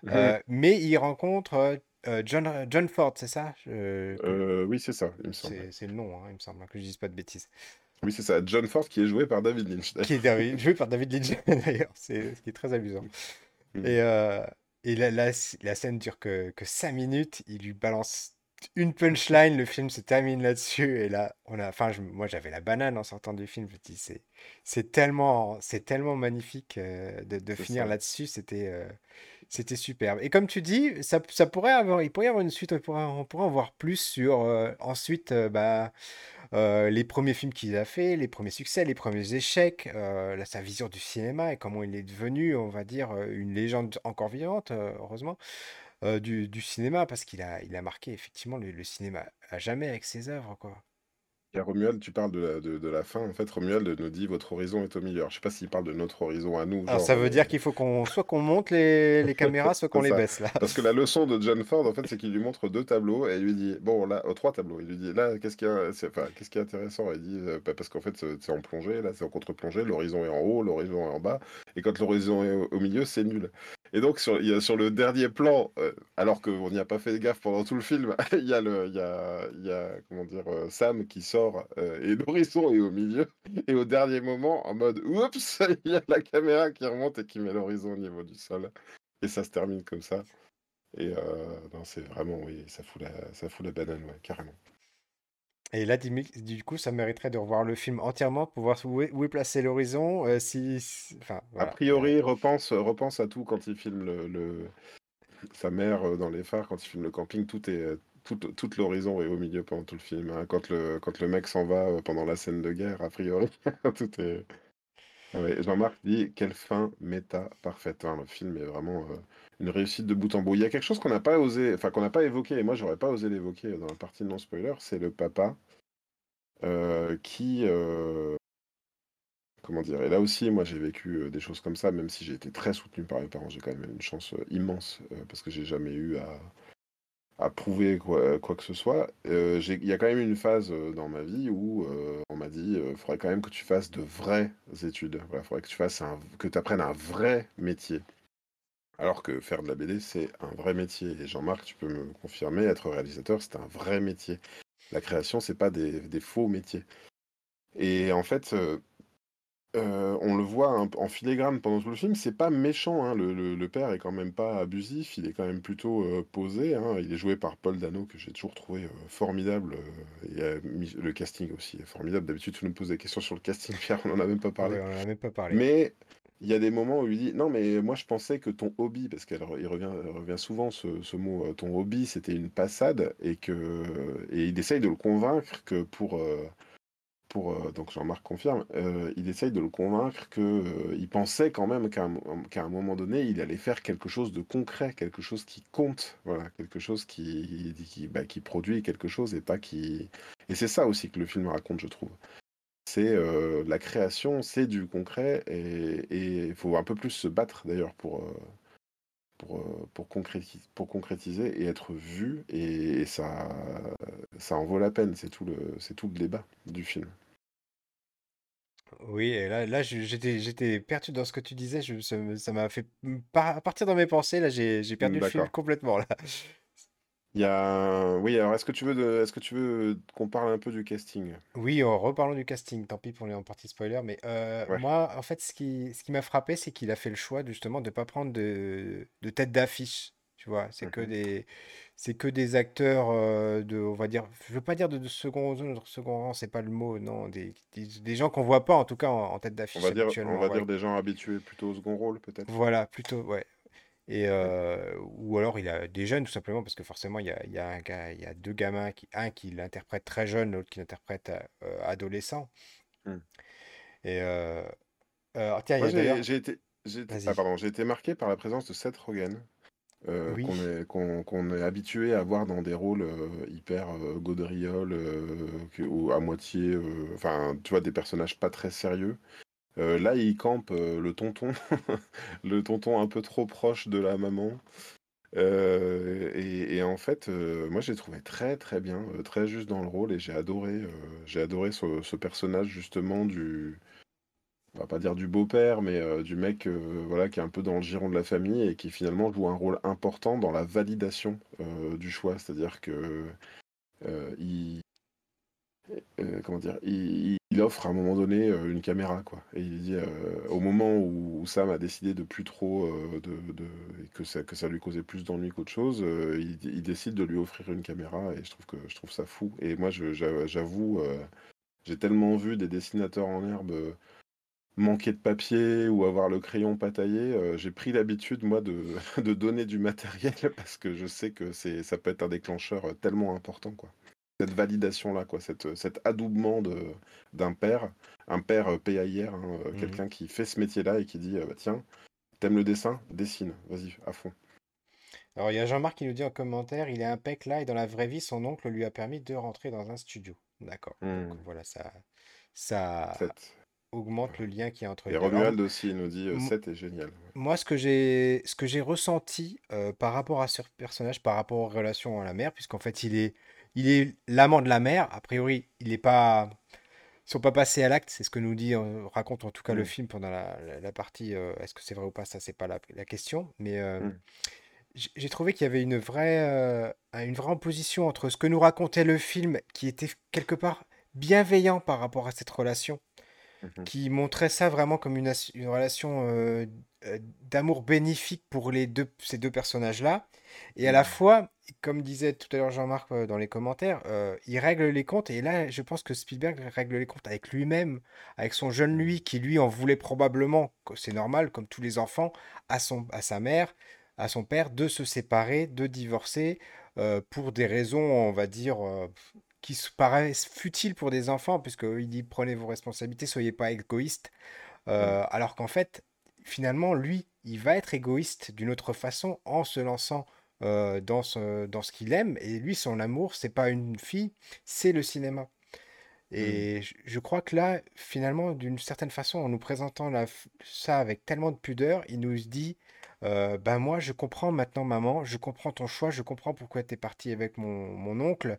Heu, mais il rencontre, John, John Ford, c'est ça? Je oui, c'est ça, c'est le nom, hein, il me semble, hein, que je dise pas de bêtises. Oui, c'est ça, John Ford qui est joué par David Lynch, Qui est joué par David Lynch (laughs) d'ailleurs, c'est ce qui est très amusant. Mmh. et la la la scène dure que que 5 minutes, il lui balance une punchline, le film se termine là-dessus et là, on a enfin, je moi, j'avais la banane en sortant du film, je me dis: «C'est c'est tellement c'est tellement magnifique, heu, de finir là-dessus», c'était, heu, c'était superbe. Et comme tu dis, ça pourrait avoir il pourrait y avoir une suite, on pourrait on pourrait en voir plus sur, heu, ensuite, bah, les 1ers films qu'il a fait, les 1ers succès, les 1ers échecs, sa vision du cinéma et comment il est devenu, on va dire, une légende encore vivante, heu, heureusement, heu, du du cinéma parce qu'il a il a marqué effectivement le le cinéma à jamais avec ses œuvres, quoi. Et Romuald, tu parles de la de de la fin, en fait, Romuald nous dit: «Votre horizon est au milieu». Alors je sais pas s'il parle de notre horizon à nous, Alors ça veut dire heu qu'il faut qu'on soit qu'on monte les les (laughs) caméras, soit qu'on les baisse là. Parce que la (laughs) leçon de John Ford, en fait, c'est qu'il lui montre 2 tableaux et il lui dit: «Bon là» oh 3 tableaux. Il lui dit: «Là, qu'est-ce qu'il y a c'est enfin, qu'est-ce qui est intéressant?» il dit, heu: «Bah, parce qu'en fait, c'est en plongée, là, c'est en contre-plongée, l'horizon est en haut, l'horizon est en bas et quand l'horizon est au au milieu, c'est nul» et donc sur il y a sur le dernier plan, alors qu'on n'y a pas fait gaffe pendant tout le film, (laughs) il y a le il y a il y a, comment dire? Sam qui sort, heu et l'horizon est au milieu et au dernier moment, en mode: «Oups!» (laughs) il y a la caméra qui remonte et qui met l'horizon au niveau du sol et ça se termine comme ça et heu, non, c'est vraiment oui, ça fout la ça fout la banane, ouais, carrément. Et là, du coup, ça mériterait de revoir le film entièrement pour voir où est où est placé l'horizon, heu, si enfin, A voilà, priori, repense, repense à tout quand il filme le le sa mère, dans les phares, quand il filme le camping, tout est, heu, tout tout l'horizon est au milieu pendant tout le film, hein. Quand le mec s'en va, heu, pendant la scène de guerre, a priori, (laughs) tout est ah ouais, Jean-Marc dit: «Quelle fin méta parfaite», hein. Le film est vraiment, heu, une réussite de bout en bout. Il y a quelque chose qu'on n'a pas osé enfin, qu'on n'a pas évoqué et moi, j'aurais pas osé l'évoquer, dans la partie non spoiler, c'est le papa heu, qui, comment dire? Et là aussi, moi, j'ai vécu, des choses comme ça, même si j'ai été très soutenu par mes parents. J'ai quand même une chance, immense, parce que j'ai jamais eu à à prouver quoi, quoi que ce soit. Euh, Il y a quand même une phase euh, dans ma vie où euh, on m'a dit, il faudrait quand même que tu fasses de vraies études. Il faudrait que tu fasses un, que apprennes un vrai métier. Alors que faire de la BD, c'est un vrai métier. Et Jean-Marc, tu peux me confirmer, être réalisateur, c'est un vrai métier. La création, c'est pas des faux métiers. Et en fait, euh, on le voit en filigrane pendant tout le film, c'est pas méchant, hein, Le, le- le père est quand même pas abusif, il est quand même plutôt euh, posé, hein. Il est joué par Paul Dano, que j'ai toujours trouvé euh, formidable, et le casting aussi est formidable. D'habitude, tu nous poses des questions sur le casting, Pierre, on en a même pas parlé. Ouais, on en a même pas parlé. Mais il y a des moments où il dit non mais moi je pensais que ton hobby parce qu'il revient, revient souvent ce, ce mot ton hobby c'était une passade et que et il essaye de le convaincre que pour euh, donc Jean-Marc confirme euh, il essaye de le convaincre que euh, pensait quand même qu'à un, moment donné il allait faire quelque chose de concret quelque chose qui compte voilà quelque chose qui bah, produit quelque chose et pas qui et c'est ça aussi que le film raconte je trouve c'est la création, c'est du concret et il faut un peu plus se battre d'ailleurs pour, pour, pour, concrétiser, et être vu et, ça, ça en vaut la peine, c'est tout, le, c'est tout le débat du film. Oui, et là, là je- j'étais, j'étais perdu dans ce que tu disais. je- ça me- ça m'a fait par- partir dans mes pensées. Là, j'ai, j'ai perdu le fil D'accord. complètement. Là. Il y a... Oui, alors est-ce que tu veux, de... est-ce que tu veux qu'on parle un peu du casting? Oui, en reparlant du casting, tant pis pour les en partie spoiler, mais euh, Ouais. moi, en fait, ce qui, ce qui m'a frappé, c'est qu'il a fait le choix justement de ne pas prendre de, de tête d'affiche. Tu vois, c'est que Mhm. des, c'est que des acteurs euh, de, on va dire, je veux pas dire de, de second, de second rang, c'est pas le mot, non, des, des, des gens qu'on voit pas en tout cas en, en tête On d'affiche va dire, on va ouais. dire des gens habitués plutôt au second rôle, peut-être? Voilà, plutôt, ouais. Et euh, ou alors il a des jeunes tout simplement parce que forcément il y a, il y a un gars, il y a deux gamins qui, un qui l'interprète très jeune, l'autre qui l'interprète euh, adolescent. Et tiens, j'ai été, ah, pardon, j'ai été marqué par la présence de Seth Rogen. Euh, qu'on est, habitué à voir dans des rôles euh, hyper euh, gaudrioles euh, ou à moitié, enfin, tu vois, des personnages pas très sérieux. Là, il campe le tonton, (laughs) le tonton un peu trop proche de la maman. Et, et en fait, moi, j'ai trouvé très très bien, très juste dans le rôle, et j'ai adoré, j'ai adoré ce, ce personnage justement du, on va pas dire du beau-père, mais euh, du mec euh, voilà, qui est un peu dans le giron de la famille et qui finalement joue un rôle important dans la validation euh, du choix. C'est-à-dire que il, offre à un moment donné une caméra, quoi. Et il dit au moment où, Sam a décidé de plus trop de, que ça, lui causait plus d'ennui qu'autre chose, il, il décide de lui offrir une caméra et je trouve que je trouve ça fou. Et moi, j'avoue, j'ai tellement vu des dessinateurs en herbe. Euh, manquer de papier ou avoir le crayon pas taillé, euh, j'ai pris l'habitude, moi, de, (laughs) de donner du matériel (laughs) parce que je sais que c'est, ça peut être un déclencheur euh, tellement important, quoi. Cette validation-là, quoi, cette, cet adoubement d'un père, un père euh, PAIR, hein, euh, Mhm. quelqu'un qui fait ce métier-là et qui dit, euh, bah, tiens, t'aimes le dessin? Dessine, vas-y, à fond. Alors il y a Jean-Marc qui nous dit en commentaire, il est impec là et dans la vraie vie, son oncle lui a permis de rentrer dans un studio. D'accord. Donc Hmm, voilà, ça. Augmente le lien qu'il y a entre Et les deux. Romuald aussi nous dit, euh, m- 7 est génial. Moi, ce que j'ai, ce que j'ai ressenti euh, par rapport à ce personnage, par rapport aux relations à la mère, puisqu'en fait, il est, il est l'amant de la mère. A priori, il n'est pas, ils sont pas passés à l'acte. C'est ce que nous dit, euh, raconte en tout cas le Hmm, film pendant la, la- la partie. euh, est-ce que c'est vrai ou pas? Ça, c'est pas la, la question. Mais hmm, j'ai trouvé qu'il y avait une vraie, une vraie opposition entre ce que nous racontait le film, qui était quelque part bienveillant par rapport à cette relation mhm, qui montrait ça vraiment comme une, relation euh, euh, d'amour bénéfique pour les deux, ces deux personnages-là. Et à la hmm, fois, comme disait tout à l'heure Jean-Marc euh, dans les commentaires, euh, il règle les comptes. Et là, je pense que Spielberg règle les comptes avec lui-même, avec son jeune hmm, lui, qui lui en voulait probablement, c'est normal, comme tous les enfants, à, son, à sa mère, à son père, de se séparer, de divorcer, euh, pour des raisons, on va dire, qui se paraissent futiles pour des enfants, puisqu'il dit prenez vos responsabilités, soyez pas égoïstes. hmm, Euh, alors qu'en fait, finalement, lui, il va être égoïste d'une autre façon en se lançant euh, dans ce, dans ce qu'il aime. Et lui, son amour, c'est pas une fille, c'est le cinéma. Et je je crois que là, finalement, d'une certaine façon, en nous présentant la ça avec tellement de pudeur, il nous dit, euh, ben moi, je comprends maintenant, maman, je comprends ton choix, je comprends pourquoi tu es parti avec mon, mon oncle,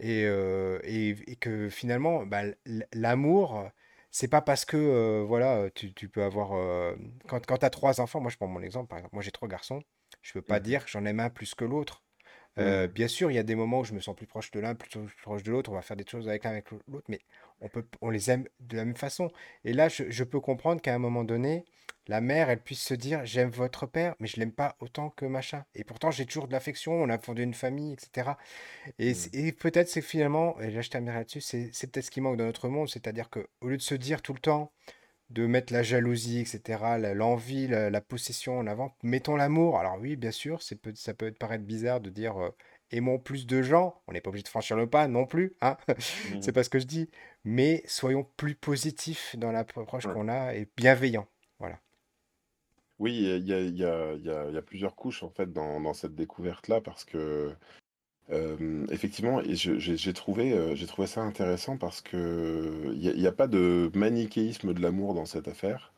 et, euh, et, et que finalement, l- l'amour, c'est pas parce que, euh, voilà, tu, tu peux avoir... euh, quand quand tu as trois enfants, moi je prends mon exemple, par exemple, moi j'ai trois garçons, je peux pas Mhm. dire que j'en aime un plus que l'autre. Euh, Mhm. bien sûr, il y a des moments où je me sens plus proche de l'un, plus plus proche de l'autre, on va faire des choses avec l'un avec l'autre, mais on peut, on les aime de la même façon. Et là, je, je peux comprendre qu'à un moment donné, la mère, elle puisse se dire, j'aime votre père, mais je l'aime pas autant que machin. Et pourtant, j'ai toujours de l'affection, on a fondé une famille, etc. Et, Mhm. et peut-être c'est finalement, et là je terminerai là-dessus, c'est peut-être ce qui manque dans notre monde, c'est-à-dire que au lieu de se dire tout le temps, de mettre la jalousie, etc., l'envie, la, la possession en avant. Mettons l'amour. Alors oui, bien sûr, c'est peut, ça peut paraître bizarre de dire euh, aimons plus de gens. On n'est pas obligé de franchir le pas non plus, hein. (laughs) C'est Mhm. pas ce que je dis. Mais soyons plus positifs dans l'approche Ouais. qu'on a et bienveillants. Voilà. Oui, il y a, plusieurs couches en fait dans, cette découverte-là parce que effectivement, j'ai trouvé, ça intéressant parce que il n'y a, pas de manichéisme de l'amour dans cette affaire.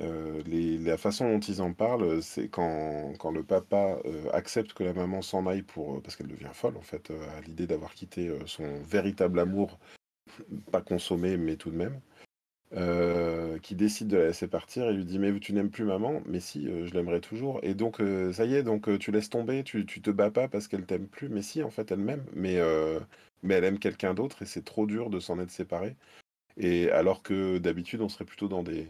La façon dont ils en parlent, c'est quand, le papa accepte que la maman s'en aille pour, parce qu'elle devient folle en fait, à l'idée d'avoir quitté son véritable amour, pas consommé mais tout de même. Euh, qui décide de la laisser partir et lui dit mais tu n'aimes plus maman? Mais si euh, je l'aimerais toujours. Et donc euh, ça y est donc tu laisses tomber tu, tu te bats pas parce qu'elle t'aime plus. Mais si en fait elle m'aime. Mais mais elle aime quelqu'un d'autre et c'est trop dur de s'en être séparé. Et alors que d'habitude on serait plutôt dans des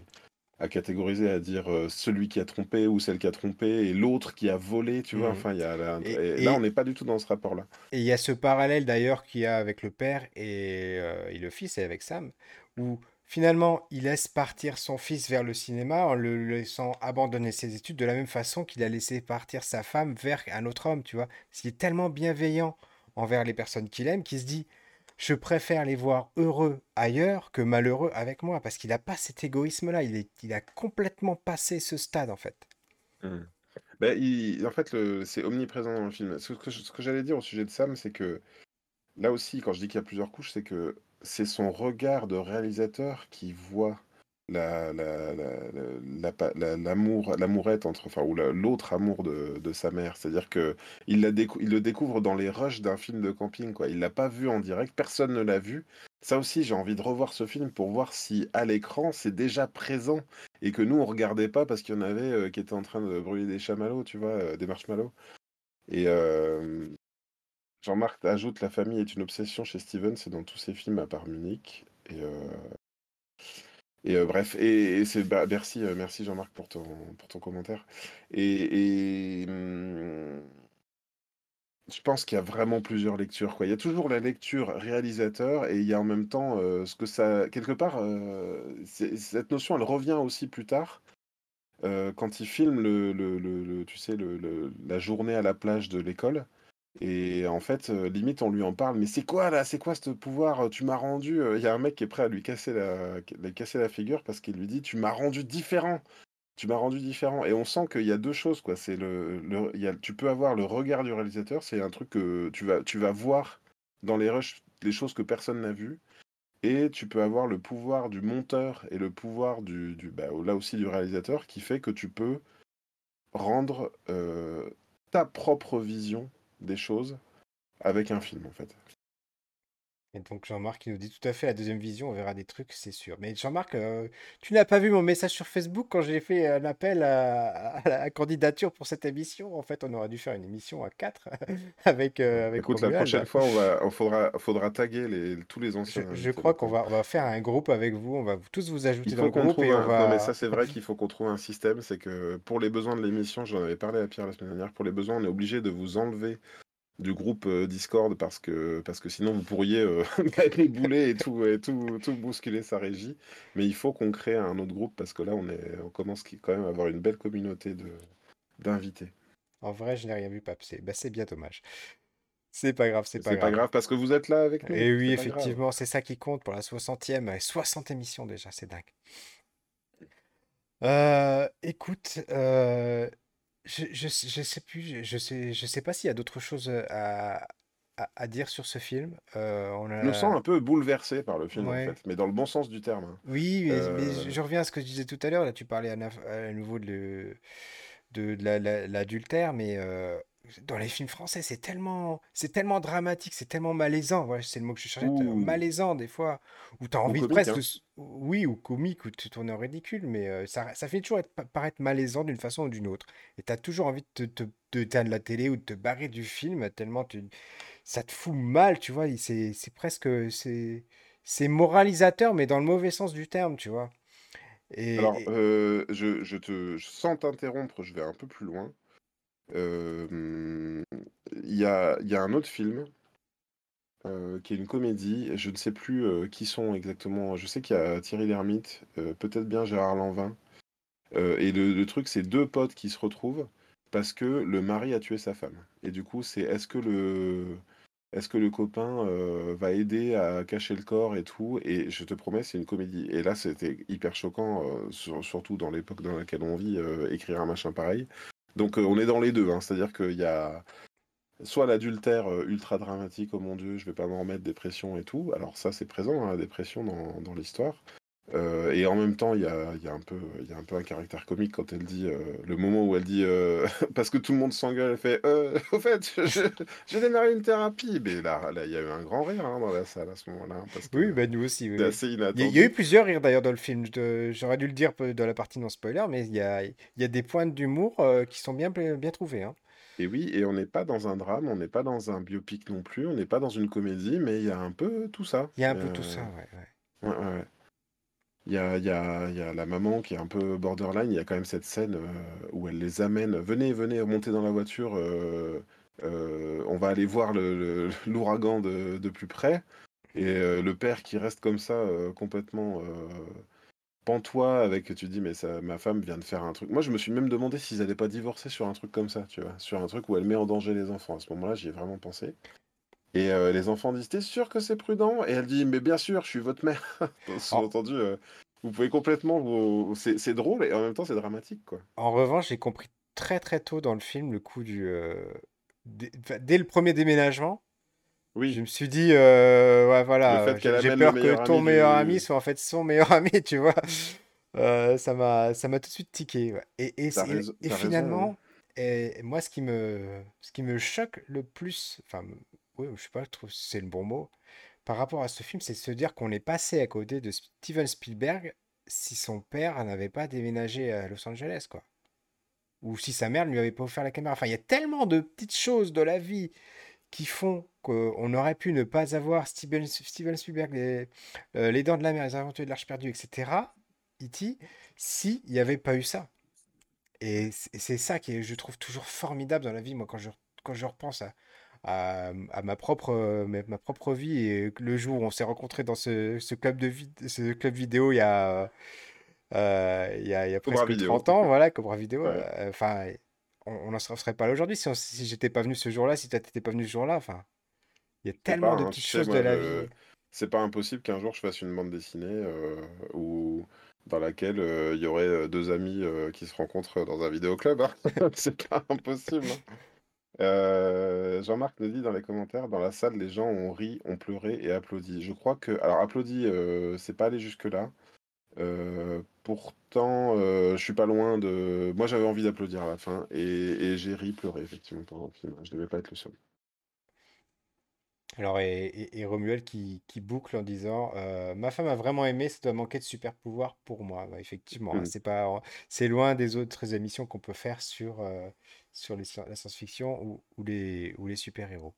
à catégoriser à dire celui qui a trompé ou celle qui a trompé et l'autre qui a volé tu vois. Mhm. enfin il y a là, Et, et là on n'est pas du tout dans ce rapport là et il y a ce parallèle d'ailleurs qu'il y a avec le père et, et le fils et avec Sam, où finalement il laisse partir son fils vers le cinéma en le laissant abandonner ses études de la même façon qu'il a laissé partir sa femme vers un autre homme, tu vois. S'il est tellement bienveillant envers les personnes qu'il aime qu'il se dit je préfère les voir heureux ailleurs que malheureux avec moi, parce qu'il n'a pas cet égoïsme-là, il il a complètement passé ce stade en fait. Ben, il- en fait c'est omniprésent dans le film ce que j'allais dire au sujet de Sam c'est que Là aussi, quand je dis qu'il y a plusieurs couches, c'est que c'est son regard de réalisateur qui voit la, l'amour, l'amourette entre, enfin, ou la- l'autre amour de, de sa mère. C'est-à-dire que il le découvre dans les rushs d'un film de camping, quoi. Il l'a pas vu en direct, personne ne l'a vu. Ça aussi, j'ai envie de revoir ce film pour voir si à l'écran c'est déjà présent et que nous on regardait pas parce qu'il y en avait euh, qui étaient en train de brûler des chamallows, tu vois, euh, des marshmallows. Et, euh, Jean-Marc ajoute La famille est une obsession chez Steven, c'est dans tous ses films à part Munich. Et, euh, euh, bref, et, c'est bah, merci, euh, merci Jean-Marc pour ton, pour ton commentaire. Et, hum, je pense qu'il y a vraiment plusieurs lectures. Il y a toujours la lecture réalisateur et il y a en même temps ce que ça. Quelque part, cette notion, elle revient aussi plus tard. quand il filme le, le- tu sais, la journée à la plage de l'école, et en fait, euh, limite, on lui en parle, mais c'est quoi là? C'est quoi ce pouvoir? Tu m'as rendu. euh, Il y a un mec qui est prêt à lui casser la, casser la figure parce qu'il lui dit, tu m'as rendu différent. Tu m'as rendu différent. Et on sent qu'il y a deux choses, quoi. C'est le, le- tu peux avoir le regard du réalisateur, c'est un truc que tu vas, tu vas voir dans les rushs les choses que personne n'a vues. Et tu peux avoir le pouvoir du monteur et le pouvoir du, du bah, là aussi du réalisateur qui fait que tu peux rendre euh, ta propre vision des choses avec un film, en fait. Et donc Jean-Marc il nous dit tout à fait la deuxième vision, on verra des trucs, c'est sûr. Mais Jean-Marc, euh, tu n'as pas vu mon message sur Facebook quand j'ai fait un appel à, à la candidature pour cette émission? En fait, on aurait dû faire une émission à quatre (laughs) avec, euh, avec Écoute, la prochaine fois, on va, on faudra, faudra taguer les, tous les Je, anciens je invités crois qu'on va, on va faire un groupe avec vous, on va tous vous ajouter dans le groupe et on. Non, mais ça, va... c'est vrai (laughs) qu'il faut qu'on trouve un système. C'est que pour les besoins de l'émission, j'en avais parlé à Pierre la semaine dernière, pour les besoins, on est obligé de vous enlever du groupe euh, Discord parce que, parce que sinon vous pourriez euh, (laughs) boulets et tout, et tout, tout bousculer sa régie. Mais il faut qu'on crée un autre groupe parce que là, on, est, on commence quand même à avoir une belle communauté de, d'invités. En vrai, je n'ai rien vu, Pape. C'est bah, c'est bien dommage. C'est pas grave, c'est pas C'est pas grave. grave parce que vous êtes là avec nous. Et oui, grave. effectivement, c'est ça qui compte pour la 60e. euh, 60 émissions déjà, c'est dingue. Euh, écoute, euh, je, je, sais je sais plus, je, sais, je sais pas s'il y a d'autres choses à, à, à dire sur ce film. Euh, on Je me sens a... un peu bouleversé par le film en Ouais. fait, mais dans le bon sens du terme. hein. Oui, mais, mais je Euh, je reviens à ce que je disais tout à l'heure. Là, tu parlais à, naf- à nouveau de, le- de, de la- la- l'adultère, mais euh, dans les films français, c'est tellement, c'est tellement dramatique, c'est tellement malaisant. Voilà, c'est le mot que je cherchais, Ou, malaisant des fois, où tu as ou envie de comique, presque, de hein. oui, ou comique, ou de te tourner en ridicule, mais euh, ça, ça finit toujours être, paraître malaisant d'une façon ou d'une autre. Et tu as toujours envie de te, de t'éteindre la télé ou de te barrer du film, tellement tu, ça te fout mal, tu vois. C'est, c'est presque, c'est, c'est moralisateur, mais dans le mauvais sens du terme, tu vois. Alors, Et, euh, je, je te, je- sans t'interrompre, je vais un peu plus loin. Il y a, un autre film qui est une comédie. Je ne sais plus qui sont exactement. Je sais qu'il y a Thierry Lhermitte, peut-être bien Gérard Lanvin. Et le, truc, c'est deux potes qui se retrouvent parce que le mari a tué sa femme. Et du coup, c'est est-ce que le, est-ce que le copain va aider à cacher le corps et tout? Et je te promets, c'est une comédie. Et là, c'était hyper choquant, sur- surtout dans l'époque dans laquelle on vit, écrire un machin pareil. Donc, euh, on est dans les deux, hein. C'est-à-dire qu'il y a soit l'adultère euh, ultra dramatique, oh mon Dieu, je vais pas m'en remettre, dépression et tout. Alors ça, c'est présent, hein, la dépression dans, dans l'histoire. Euh, et en même temps, il y a, il y a un peu, y a un peu un caractère comique quand elle dit, euh, le moment où elle dit, euh, (laughs) parce que tout le monde s'engueule, elle fait, (laughs) au fait, je, j'ai démarré une thérapie. Mais là, il y a eu un grand rire hein, dans la salle à ce moment-là, hein, oui, bah nous aussi, oui, Il y, a il y a eu plusieurs rires d'ailleurs dans le film. J'aurais dû le dire dans la partie non spoiler, mais il y a, il y a des points d'humour qui sont bien, bien trouvés. hein. Et oui, et on n'est pas dans un drame, on n'est pas dans un biopic non plus, on n'est pas dans une comédie, mais il y a un peu tout ça. Il y a un peu tout ça, ouais. ouais, ouais, ouais. Il y a, il y a- il y a la maman qui est un peu borderline. Il y a quand même cette scène euh, où elle les amène. Venez, venez, montez dans la voiture. euh, euh, on va aller voir (laughs) l'ouragan de, de plus près. Et le père qui reste comme ça, complètement pantois, avec, tu dis, mais ma femme vient de faire un truc. Moi, je me suis même demandé s'ils n'allaient pas divorcer sur un truc comme ça, tu vois. Sur un truc où elle met en danger les enfants. À ce moment-là, j'y ai vraiment pensé. Et euh, les enfants disent, t'es sûr que c'est prudent? Et elle dit, mais bien sûr, je suis votre mère. (laughs) En, Sous-entendu, euh, vous pouvez complètement vous... C'est drôle et en même temps c'est dramatique, quoi. en revanche, j'ai compris très très tôt dans le film le coup du... euh, dès, le premier déménagement, je Oui, me suis dit, ouais, voilà, j'ai peur que ton meilleur ami soit en fait son meilleur (laughs) ami, tu vois. Ça m'a, tout de suite tiqué. ouais. Et, et, raison, finalement, moi, ce qui me, ce qui me choque le plus, enfin, oui, je sais pas, je trouve c'est le bon mot, par rapport à ce film, c'est de se dire qu'on est passé à côté de Steven Spielberg si son père n'avait pas déménagé à Los Angeles, quoi. Ou si sa mère ne lui avait pas offert la caméra. Enfin, il y a tellement de petites choses de la vie qui font qu'on aurait pu ne pas avoir Steven, Spielberg, les, euh, Les Dents de la Mer, Les Aventures de l'Arche perdue, etc., E.T., s'il n'y avait pas eu ça. Et c'est ça qui je trouve, toujours formidable dans la vie, moi, quand je, quand je repense à, à, à ma propre, euh, ma, propre vie et le jour où on s'est rencontrés dans ce, ce club de vid- ce club vidéo il y a, euh, il y a, il y a Cobra presque Vidéo. 30 ans, voilà, Cobra Vidéo. Ouais. euh, Enfin, on n'en serait pas là aujourd'hui si, si j'étais pas venu ce jour-là, si toi t'étais pas venu ce jour-là. Enfin, il y a tellement pas, de petites choses de la vie. c'est pas impossible qu'un jour je fasse une bande dessinée euh, où... dans laquelle euh, il y aurait euh, deux amis euh, qui se rencontrent dans un vidéoclub. hein. (laughs) C'est pas impossible. hein. Euh, Jean-Marc nous dit dans les commentaires, dans la salle, les gens ont ri, ont pleuré et applaudi. Je crois que, alors applaudi, euh, c'est pas allé jusque-là. Euh, pourtant, je suis pas loin de. Moi, j'avais envie d'applaudir à la fin et, et j'ai ri, pleuré effectivement pendant le film. Je devais pas être le seul. Alors, et, et- et Romuald qui, qui boucle en disant euh, Ma femme a vraiment aimé, ça doit manquer de super pouvoir pour moi. Ouais, effectivement, hein, Mm. c'est pas, c'est loin des autres émissions qu'on peut faire sur, euh, sur les la science-fiction ou, ou les, ou les super-héros.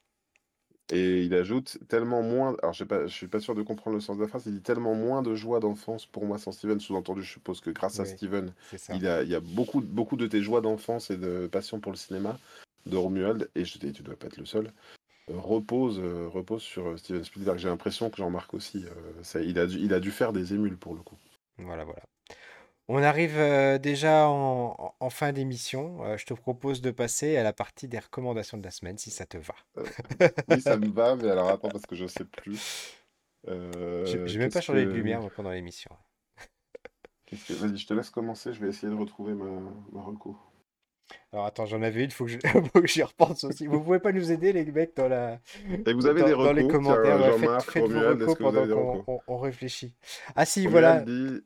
Et il ajoute tellement moins. Alors, je je suis pas sûr de comprendre le sens de la phrase. Il dit tellement moins de joie d'enfance pour moi sans Steven. Sous-entendu, je suppose que grâce à Steven, il a, il y a beaucoup, beaucoup de tes joies d'enfance et de passion pour le cinéma de Romuald. Et je dis, tu dois pas être le seul. Repose, euh, repose sur euh, Steven Spielberg. J'ai l'impression que Jean-Marc aussi, euh, ça, il, a dû, il a dû faire des émules pour le coup. Voilà, voilà. On arrive déjà en, fin d'émission. Je te propose de passer à la partie des recommandations de la semaine, si ça te va. Oui, ça me va, mais alors attends, parce que je sais plus. Euh, j'ai même pas changé de que... lumière pendant l'émission. que- Vas-y, je te laisse commencer. Je vais essayer de retrouver ma, ma reco. Alors attends, j'en avais une, faut que je- (laughs) faut que j'y repense aussi. Vous pouvez pas nous aider, les mecs, dans la, Et vous avez des dans, dans les commentaires. tiens, ouais, faites, faites vos Romuald, recos que vous avez pendant des qu'on on, on réfléchit. Ah si, voilà. Dit.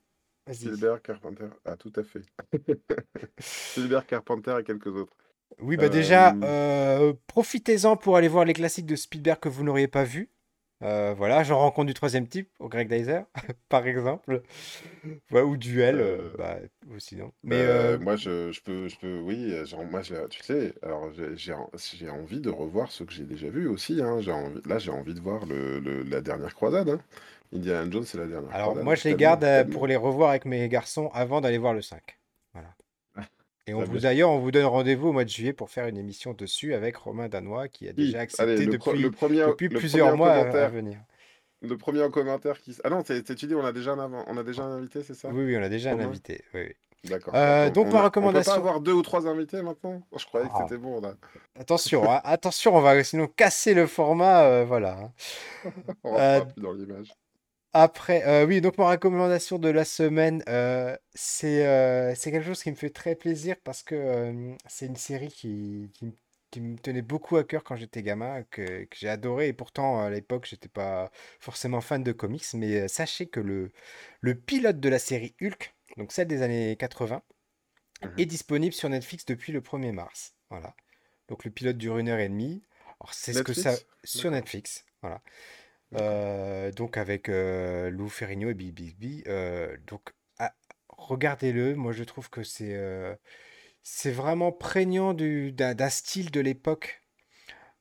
Spielberg, Carpenter. Ah, tout à fait. (laughs) Spielberg, Carpenter et quelques autres. Oui, bah déjà, Euh, euh, profitez-en pour aller voir les classiques de Spielberg que vous n'auriez pas vus. Euh, voilà, genre Rencontre du troisième type, au Greg Dyser, (laughs) par exemple. Ouais, ou Duel, euh, euh, bah, aussi, non? bah, Mais euh, moi, je, je peux, je peux, oui, genre, moi, tu sais, alors j'ai j'ai en- j'ai envie de revoir ceux que j'ai déjà vus aussi. Hein, j'ai envie, là, j'ai envie de voir le, le- la dernière croisade. Hein. Indiana Jones, c'est la dernière alors, croisade. moi, je les garde pour les revoir avec mes garçons avant d'aller voir le 5. Voilà. Et on Très vous, d'ailleurs, on vous donne rendez-vous au mois de juillet pour faire une émission dessus avec Romain Danois qui a déjà allez, accepté le, pro- le depuis, premier, depuis le plusieurs mois à, à commentaire, venir. le premier en commentaire qui. Ah non, t'es- tu dis, on a déjà un, avant- on a déjà un invité, c'est ça? Oui, oui, on a déjà un invité. Oui, oui. D'accord. Euh, Donc, on, donc, on ma a- on peut pas recommandation. avoir deux ou trois invités maintenant? Je croyais que Ah, c'était bon, là. attention, hein, attention, on va sinon casser le format. euh, voilà. hein. (laughs) On Euh, rentrera plus dans l'image. Après, euh, oui, donc ma recommandation de la semaine, euh, c'est euh, c'est quelque chose qui me fait très plaisir parce que c'est une série qui, qui, me tenait beaucoup à cœur quand j'étais gamin, que, que j'ai adoré et pourtant à l'époque j'étais pas forcément fan de comics, mais sachez que le, le pilote de la série Hulk, donc celle des années 80, Mhm. est disponible sur Netflix depuis le 1er mars. Voilà. Donc le pilote dure une heure et demie. Alors c'est ce que ça... Sur. Netflix, voilà. Euh, donc avec euh, Lou Ferrigno et Big Big B. euh, donc ah, regardez-le. Moi je trouve que c'est euh, c'est vraiment prégnant du, d'un, style de l'époque.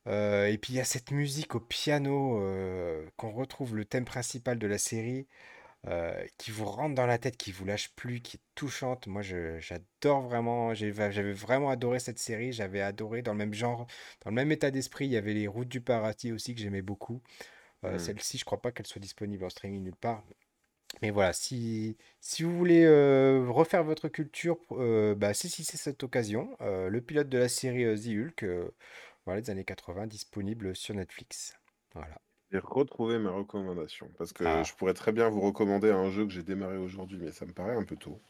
Et puis il y a cette musique au piano qu'on retrouve le thème principal de la série qui vous rentre dans la tête, qui vous lâche plus, qui est touchante. Moi j'adore vraiment. J'avais vraiment adoré cette série. J'avais adoré dans le même genre, dans le même état d'esprit. Il y avait les Routes du Paradis aussi que j'aimais beaucoup. Euh, Mhm. celle-ci, je crois pas qu'elle soit disponible en streaming nulle part. Mais voilà, si, si vous voulez euh, refaire votre culture, euh, bah, saisissez cette occasion. Le pilote de la série The Hulk, voilà, des années 80, disponible sur Netflix. Voilà. J'ai retrouvé ma recommandation parce que Ah, je pourrais très bien vous recommander un jeu que j'ai démarré aujourd'hui, mais ça me paraît un peu tôt.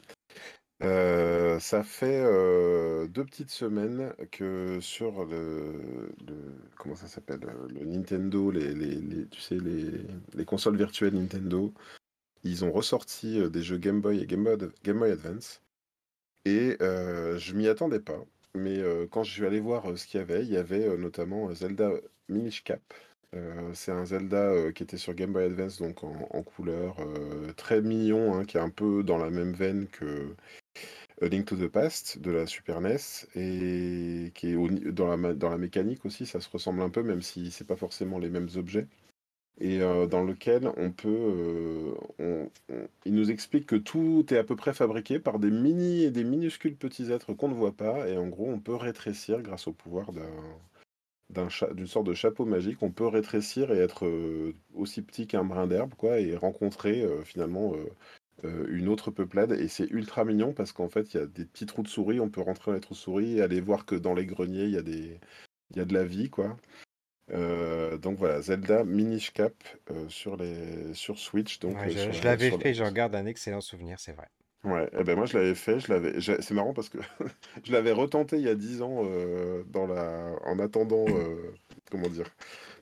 Ça fait euh, deux petites semaines que sur le, comment ça s'appelle le Nintendo, les, tu sais les, les consoles virtuelles Nintendo, ils ont ressorti des jeux Game Boy et Game Boy, Advance et euh, je m'y attendais pas. Mais quand je suis allé voir ce qu'il y avait, il y avait notamment Zelda Minish Cap. C'est un Zelda qui était sur Game Boy Advance, donc en, couleur, très mignon, hein, qui est un peu dans la même veine que A Link to the Past de la Super NES, et qui est dans la, dans la mécanique aussi, ça se ressemble un peu, même si c'est pas forcément les mêmes objets. Et euh, dans lequel on peut. euh, on- il nous explique que tout est à peu près fabriqué par des mini et des minuscules petits êtres qu'on ne voit pas, et en gros, on peut rétrécir grâce au pouvoir d'un d'une sorte de chapeau magique, on peut rétrécir et être euh, aussi petit qu'un brin d'herbe, quoi, et rencontrer finalement euh, une autre peuplade. Et c'est ultra mignon parce qu'en fait, il y a des petits trous de souris, on peut rentrer dans les trous de souris et aller voir que dans les greniers, il y a des, il y a de la vie, quoi. Euh, donc voilà, Zelda Minish Cap euh, sur les sur Switch, donc ouais, je, l'avais fait, j'en garde un excellent souvenir, c'est vrai. Ouais, et ben moi je l'avais fait, je l'avais, c'est marrant parce que (laughs) je l'avais retenté il y a 10 ans dans la, en attendant, comment dire,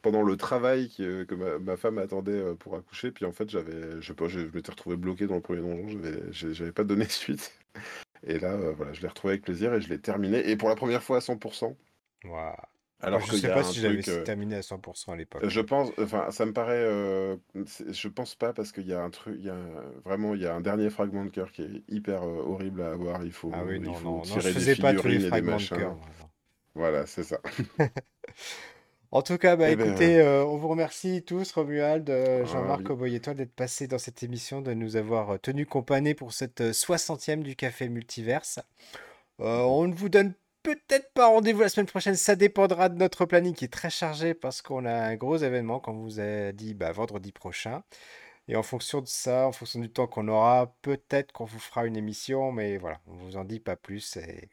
pendant le travail que, que ma, ma femme attendait euh, pour accoucher, puis en fait j'avais, je pas, je, je m'étais retrouvé bloqué dans le premier donjon, j'avais, j'avais pas donné suite, (laughs) et là euh, voilà, je l'ai retrouvé avec plaisir et je l'ai terminé, et pour la première fois à 100%, Waouh. alors je y sais pas si truc, euh, terminé à 100% à l'époque. je pense, enfin, ça me paraît, euh, je pense pas parce qu'il y a un truc, il y a un- vraiment, il y a un dernier fragment de cœur qui est hyper euh, horrible à avoir. Il faut, Ah oui, il non, faut non, non, je tirer des faisais pas tous les fragments de cœur. Voilà, c'est ça. (laughs) En tout cas, bah Eh ben, écoutez, euh, on vous remercie tous, Romuald, euh, ah Jean-Marc oui. Oboy et toi, d'être passés dans cette émission, de nous avoir euh, tenu compagnie pour cette euh, 60e du Café Multiverse. Euh, on ne vous donne peut-être pas rendez-vous la semaine prochaine, ça dépendra de notre planning qui est très chargé parce qu'on a un gros événement, comme on vous a dit, bah, vendredi prochain. Et en fonction de ça, en fonction du temps qu'on aura, peut-être qu'on vous fera une émission, mais voilà, on vous en dit pas plus. Et,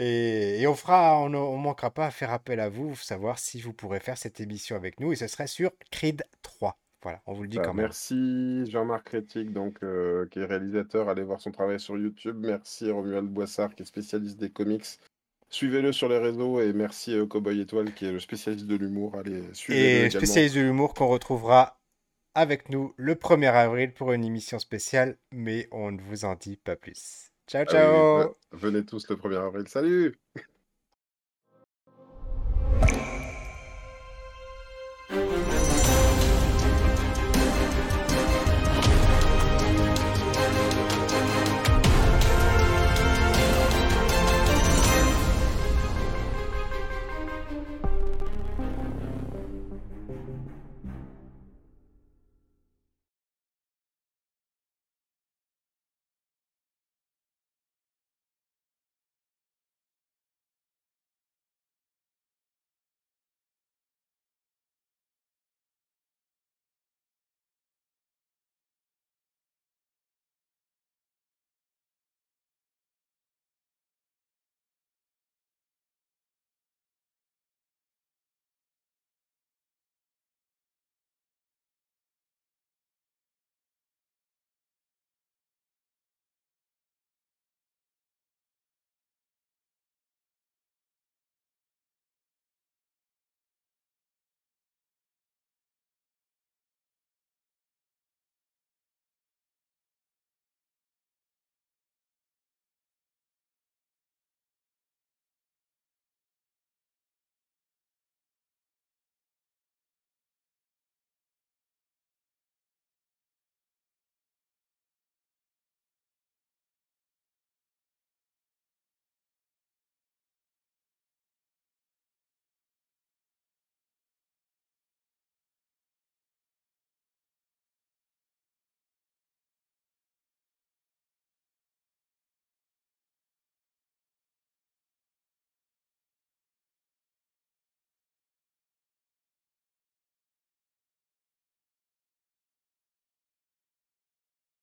et, et on fera, on ne manquera pas à faire appel à vous, savoir si vous pourrez faire cette émission avec nous, et ce serait sur Creed 3. Voilà, on vous le dit Bah, quand même. merci Jean-Marc Critique, donc, euh, qui est réalisateur. Allez voir son travail sur YouTube. Merci Romuald Boissard, qui est spécialiste des comics. Suivez-le sur les réseaux et merci euh, Cowboy Étoile, qui est le spécialiste de l'humour. Allez, suivez-le Et spécialiste de l'humour qu'on retrouvera avec nous le 1er avril pour une émission spéciale, mais on ne vous en dit pas plus. Ciao, Ah oui, ciao ve- venez tous le 1er avril. Salut!